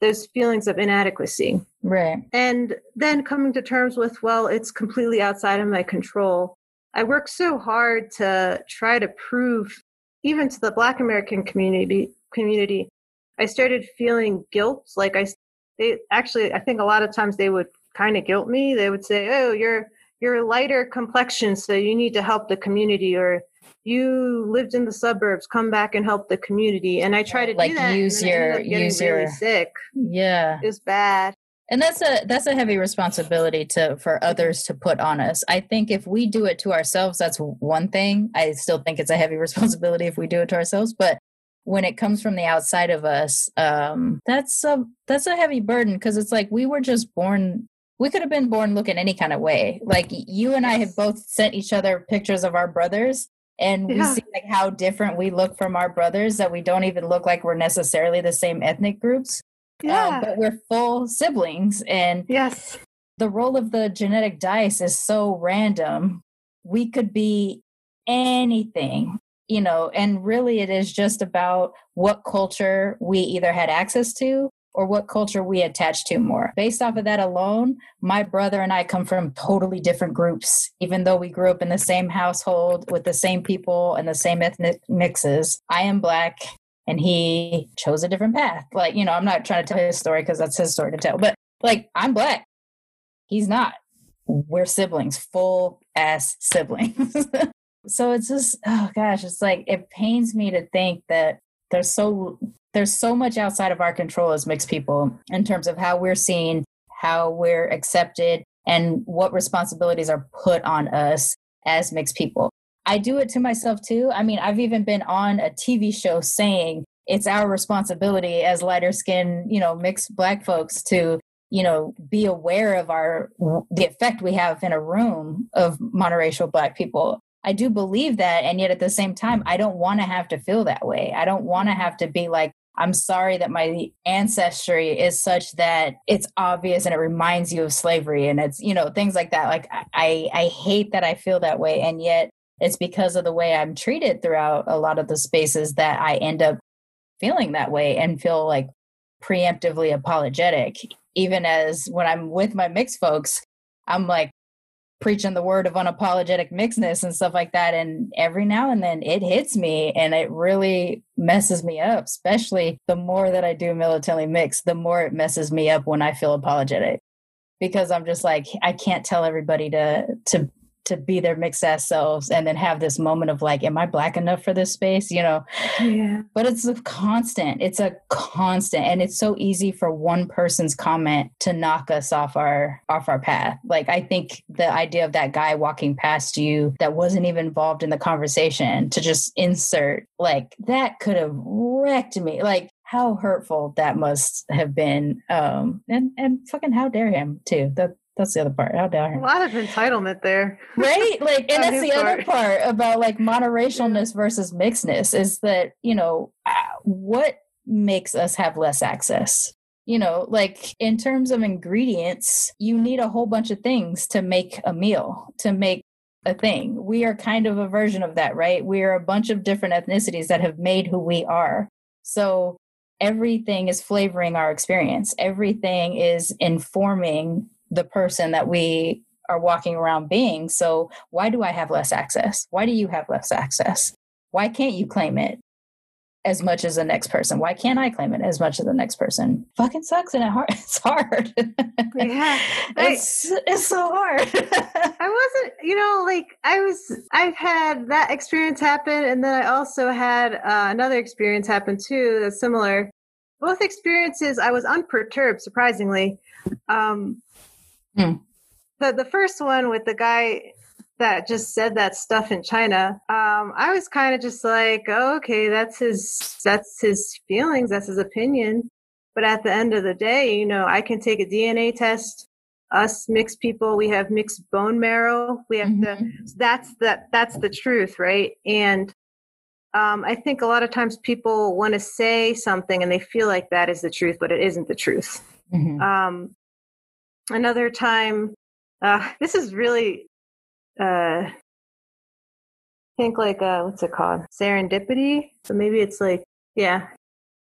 those feelings of inadequacy. right. And then coming to terms with, well, it's completely outside of my control. I work so hard to try to prove, even to the Black American community, community, I started feeling guilt. Like I, they actually, I think a lot of times they would kind of guilt me. They would say, "Oh, you're you're lighter complexion, so you need to help the community," or "You lived in the suburbs, come back and help the community." And I try to Like, do that. use and then I ended your- use really your- sick. Yeah. It was bad. And that's a that's a heavy responsibility to for others to put on us. I think if we do it to ourselves that's one thing. I still think it's a heavy [laughs] responsibility if we do it to ourselves but when it comes from the outside of us um that's a that's a heavy burden because it's like we were just born we could have been born looking any kind of way. Like you and i have both sent each other pictures of our brothers and we Yeah. see like how different we look from our brothers that we don't even look like we're necessarily the same ethnic groups Yeah. um, but we're full siblings and yes. the role of the genetic dice is so random we could be anything you know and really it is just about what culture we either had access to or what culture we attach to more based off of that alone my brother and i come from totally different groups even though we grew up in the same household with the same people and the same ethnic mixes i am black and he chose a different path. Like you know i'm not trying to tell his story because that's his story to tell but like i'm black. He's not. We're siblings full ass siblings. [laughs] So it's just oh gosh it's like it pains me to think that there's so there's so much outside of our control as mixed people in terms of how we're seen how we're accepted and what responsibilities are put on us as mixed people i do it to myself too. I mean i've even been on a tv show saying it's our responsibility as lighter skinned you know mixed black folks to you know be aware of our the effect we have in a room of monoracial black people. I do believe that and yet at the same time i don't want to have to feel that way. I don't want to have to be like i'm sorry that my ancestry is such that it's obvious and it reminds you of slavery and it's you know things like that. Like i i hate that i feel that way and yet it's because of the way i'm treated throughout a lot of the spaces that i end up feeling that way and feel like preemptively apologetic. Even as when i'm with my mixed folks i'm like preaching the word of unapologetic mixedness and stuff like that and every now and then it hits me and it really messes me up especially the more that i do militantly mix, the more it messes me up when i feel apologetic. Because i'm just like i can't tell everybody to to to be their mixed ass selves and then have this moment of like am i black enough for this space? You know? Yeah. but it's a constant. It's a constant. And it's so easy for one person's comment to knock us off our off our path. Like i think the idea of that guy walking past you that wasn't even involved in the conversation to just insert like that could have wrecked me. Like how hurtful that must have been um and and fucking how dare him too. That that's the other part. How dare A lot of entitlement there. right? [laughs] Like and that's the other part. part about like monoracialness versus mixedness is that you know uh, what makes us have less access? You know like in terms of ingredients you need a whole bunch of things to make a meal to make a thing. We are kind of a version of that right? We are a bunch of different ethnicities that have made who we are. So everything is flavoring our experience. Everything is informing the person that we are walking around being. So why do I have less access? Why do you have less access? Why can't you claim it? as much as the next person? Why can't I claim it as much as the next person? Fucking sucks and it hard. [laughs] It's hard. Yeah, [laughs] it's it's so hard. I wasn't, you know, like I was, I've had that experience happen, and then I also had uh, another experience happen too that's similar. Both experiences, I was unperturbed, surprisingly. Um, Hmm. The the first one with the guy that just said that stuff in China, um, I was kind of just like, oh, okay, that's his that's his feelings, that's his opinion. But at the end of the day, you know, I can take a DNA test. Us mixed people, we have mixed bone marrow. We have to. That's that. That's the truth, right? And um, I think a lot of times people want to say something and they feel like that is the truth, but it isn't the truth. Mhm. Um, another time, uh, this is really, uh, I think like uh, what's it called? Serendipity. So maybe it's like yeah,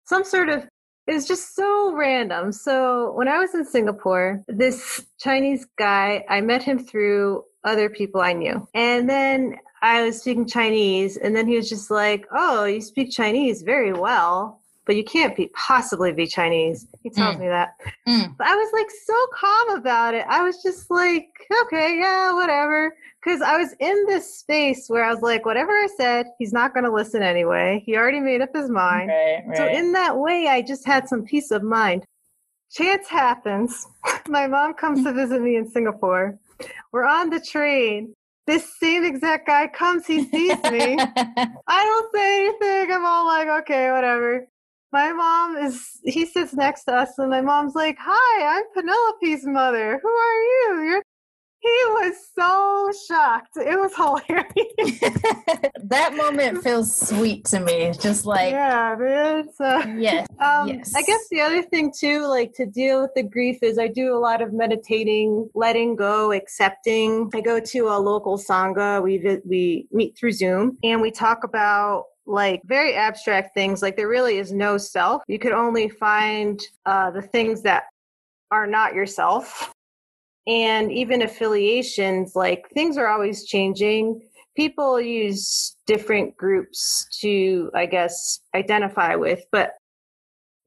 some sort of. It's just so random. So when I was in Singapore, this Chinese guy, I met him through other people I knew, and then I was speaking Chinese, and then he was just like, "Oh, you speak Chinese very well." But you can't be possibly be Chinese. He tells Mm. me that. Mm. But I was like so calm about it. I was just like, okay, yeah, whatever. Because I was in this space where I was like, whatever I said, he's not going to listen anyway. He already made up his mind. Right, right. So in that way, I just had some peace of mind. Chance happens. [laughs] My mom comes to visit me in Singapore. We're on the train. This same exact guy comes. He sees me. [laughs] I don't say anything. I'm all like, okay, whatever. My mom is, he sits next to us, and my mom's like, Hi, I'm Penelope's mother. Who are you? You're, he was so shocked. It was [laughs] hilarious. [laughs] that moment feels sweet to me. Just like yeah, man. So, yes, [laughs] um, yes. I guess the other thing, too, like to deal with the grief, is I do a lot of meditating, letting go, accepting. I go to a local Sangha. We, vi- we meet through Zoom, and we talk about like very abstract things like there really is no self. You could only find uh, the things that are not yourself. And even affiliations like things are always changing. People use different groups to i guess identify with but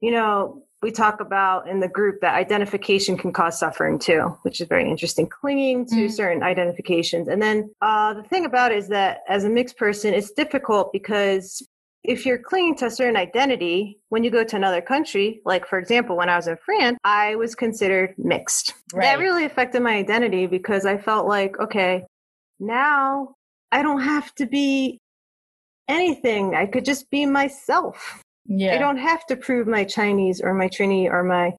you know we talk about in the group that identification can cause suffering too which is very interesting. Clinging to Mm. certain identifications. And then uh, the thing about it is that as a mixed person it's difficult because if you're clinging to a certain identity when you go to another country like for example when i was in france i was considered mixed. That really affected my identity because i felt like okay now i don't have to be anything. I could just be myself yeah. I don't have to prove my Chinese or my Trini or my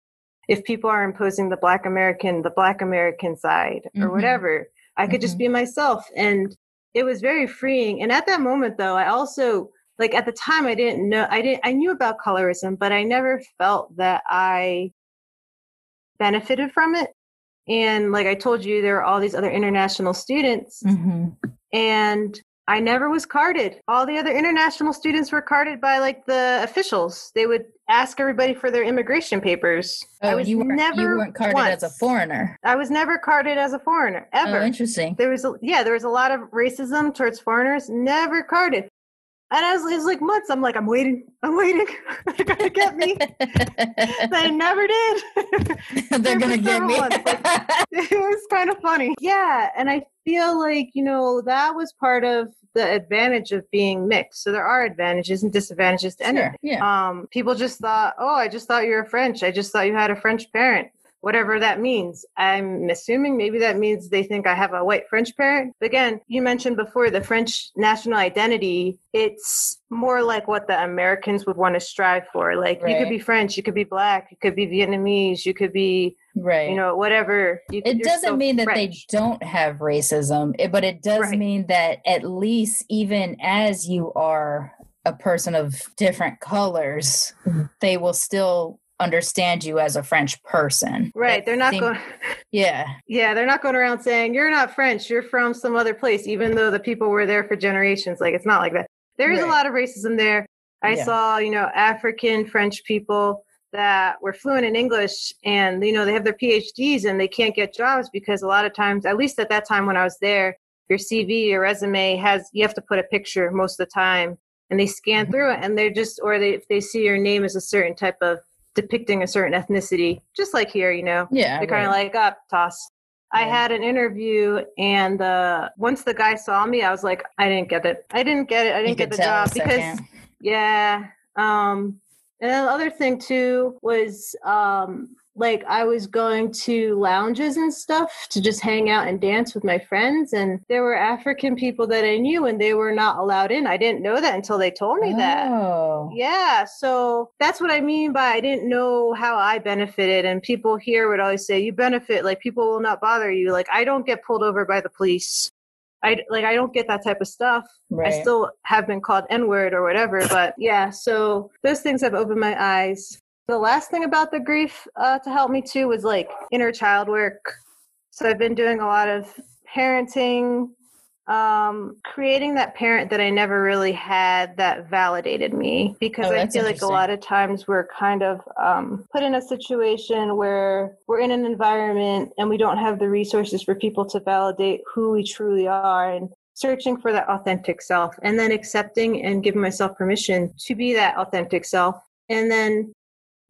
if people are imposing the black American, the black American side or Mhm. whatever. I could just Mhm. be myself. And it was very freeing. And at that moment though, I also like at the time I didn't know I didn't I knew about colorism, but I never felt that I benefited from it. And like I told you, there are all these other international students Mhm. and I never was carded. All the other international students were carded by like the officials. They would ask everybody for their immigration papers. I Oh, was you weren't never you weren't carded as a foreigner. I was never carded as a foreigner oh, ever. Oh, interesting. there was a, yeah, there was a lot of racism towards foreigners. Never carded. And I was, it was like months. I'm like, I'm waiting. I'm waiting. [laughs] They're gonna get me. [laughs] they never did. [laughs] They're gonna get me. months, it was kind of funny. Yeah, and I feel like you know that was part of the advantage of being mixed. So there are advantages and disadvantages to Sure, anything. yeah. Um, people just thought, oh, I just thought you were French. I just thought you had a French parent. Whatever that means. I'm assuming maybe that means they think I have a white French parent. But again, you mentioned before the French national identity. It's more like what the Americans would want to strive for. Like you could be French, you could be black, you could be Vietnamese, you could be right. you know, whatever. You, it doesn't mean that French. they don't have racism, but it does Right. mean that at least even as you are a person of different colors, mm-hmm. they will still understand you as a French person. Right. They're not going. Yeah. Yeah, they're not going around saying you're not French. You're from some other place, even though the people were there for generations. Like it's not like that. There is a lot of racism there. I Yeah. saw, you know, African French people that were fluent in English, and you know they have their PhDs and they can't get jobs because a lot of times, at least at that time when I was there, your CV, your resume has you have to put a picture most of the time, and they scan Mm-hmm. through it and they're just or they if they see your name as a certain type of depicting a certain ethnicity, just like here, you know, Yeah. they're kind of like up toss. I had an interview, and uh, once the guy saw me, I was like, I didn't get it. I didn't get it. I didn't get the job because yeah. Um, and the other thing too was um, like I was going to lounges and stuff to just hang out and dance with my friends, and there were African people that I knew, and they were not allowed in. I didn't know that until they told me that. Oh. Yeah, so that's what I mean by I didn't know how I benefited. And people here would always say, "You benefit, like people will not bother you." Like I don't get pulled over by the police. I like I don't get that type of stuff. Right. I still have been called N word or whatever, but yeah. So those things have opened my eyes. The last thing about the grief uh, to help me too was like inner child work. So I've been doing a lot of parenting, um, creating that parent that I never really had that validated me because Oh, I feel like a lot of times we're kind of um, put in a situation where we're in an environment and we don't have the resources for people to validate who we truly are and searching for that authentic self and then accepting and giving myself permission to be that authentic self and then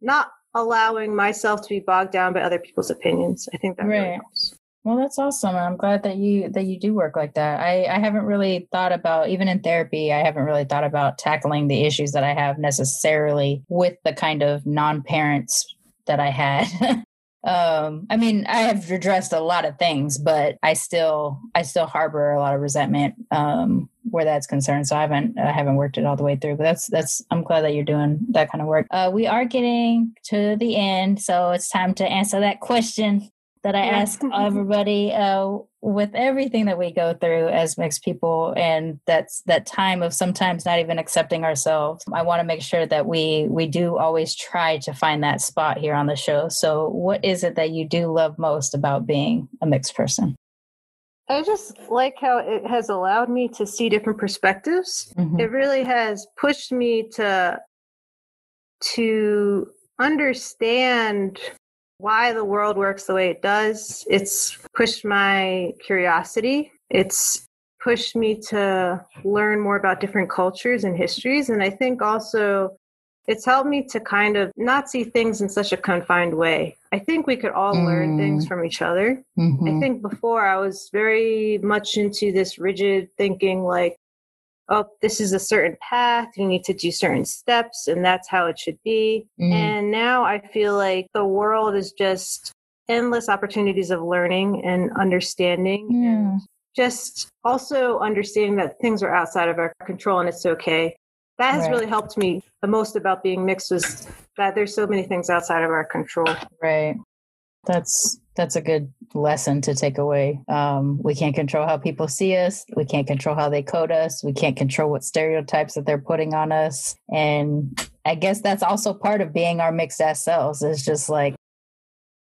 not allowing myself to be bogged down by other people's opinions. I think that really Right. helps. Well, that's awesome. I'm glad that you that you do work like that. I I haven't really thought about even in therapy. I haven't really thought about tackling the issues that I have necessarily with the kind of non-parents that I had. [laughs] um, I mean, I have addressed a lot of things, but I still I still harbor a lot of resentment um, where that's concerned. So I haven't I haven't worked it all the way through. But that's that's I'm glad that you're doing that kind of work. Uh, we are getting to the end, so it's time to answer that question that I Yeah. ask everybody uh, with everything that we go through as mixed people, and that's that time of sometimes not even accepting ourselves. I want to make sure that we we do always try to find that spot here on the show. So, what is it that you do love most about being a mixed person? I just like how it has allowed me to see different perspectives. Mhm. It really has pushed me to to understand why the world works the way it does. It's pushed my curiosity. It's pushed me to learn more about different cultures and histories and I think also it's helped me to kind of not see things in such a confined way. I think we could all learn things Mm. from each other. I Mhm. think before I was very much into this rigid thinking, like, oh, this is a certain path, you need to do certain steps, and that's how it should be. Mhm. And now I feel like the world is just endless opportunities of learning and understanding. And just also understanding that things are outside of our control and it's okay. That has Right. really helped me the most about being mixed was that there's so many things outside of our control. Right. That's that's a good lesson to take away. Um, we can't control how people see us. We can't control how they code us. We can't control what stereotypes that they're putting on us. And I guess that's also part of being our mixed ass selves. Is just like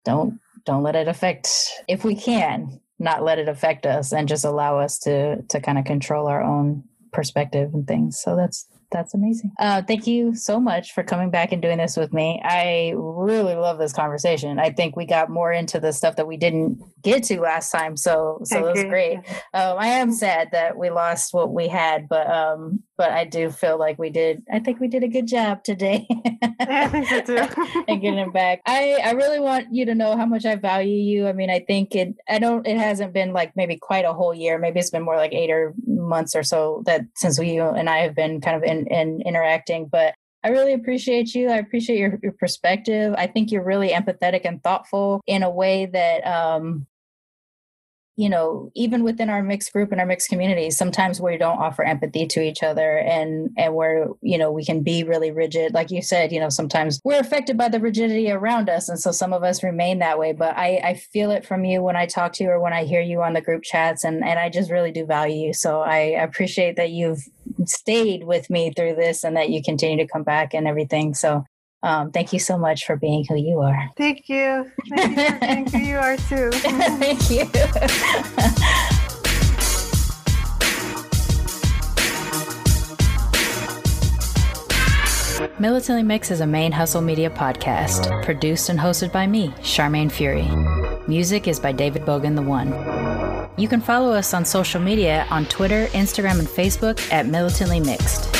don't don't let it affect if we can not let it affect us and just allow us to to kind of control our own perspective and things. So that's that's amazing. Uh, thank you so much for coming back and doing this with me. I really love this conversation. I think we got more into the stuff that we didn't get to last time. So so it was great. Um, I am sad that we lost what we had, but um, but I do feel like we did. I think we did a good job today. [laughs] I think so too. [laughs] and getting it back. I I really want you to know how much I value you. I mean, I think it. I don't. It hasn't been like maybe quite a whole year. Maybe it's been more like eight or months or so that since we and I have been kind of in, in interacting. But I really appreciate you. I appreciate your, your perspective. I think you're really empathetic and thoughtful in a way that um you know even within our mixed group and our mixed community sometimes we don't offer empathy to each other and and where you know we can be really rigid. Like you said you know sometimes we're affected by the rigidity around us and so some of us remain that way. But i i feel it from you when i talk to you or when i hear you on the group chats and and i just really do value you. So i appreciate that you've stayed with me through this and that you continue to come back and everything. So um, thank you so much for being who you are Thank you. Thank you for being who you are too. [laughs] thank you [laughs] Militantly Mix is a Mane hustle media podcast, produced and hosted by me, Sharmane Fury. Music is by David Bogan the One. You can follow us on social media on Twitter, Instagram, and Facebook at Militantly Mixed.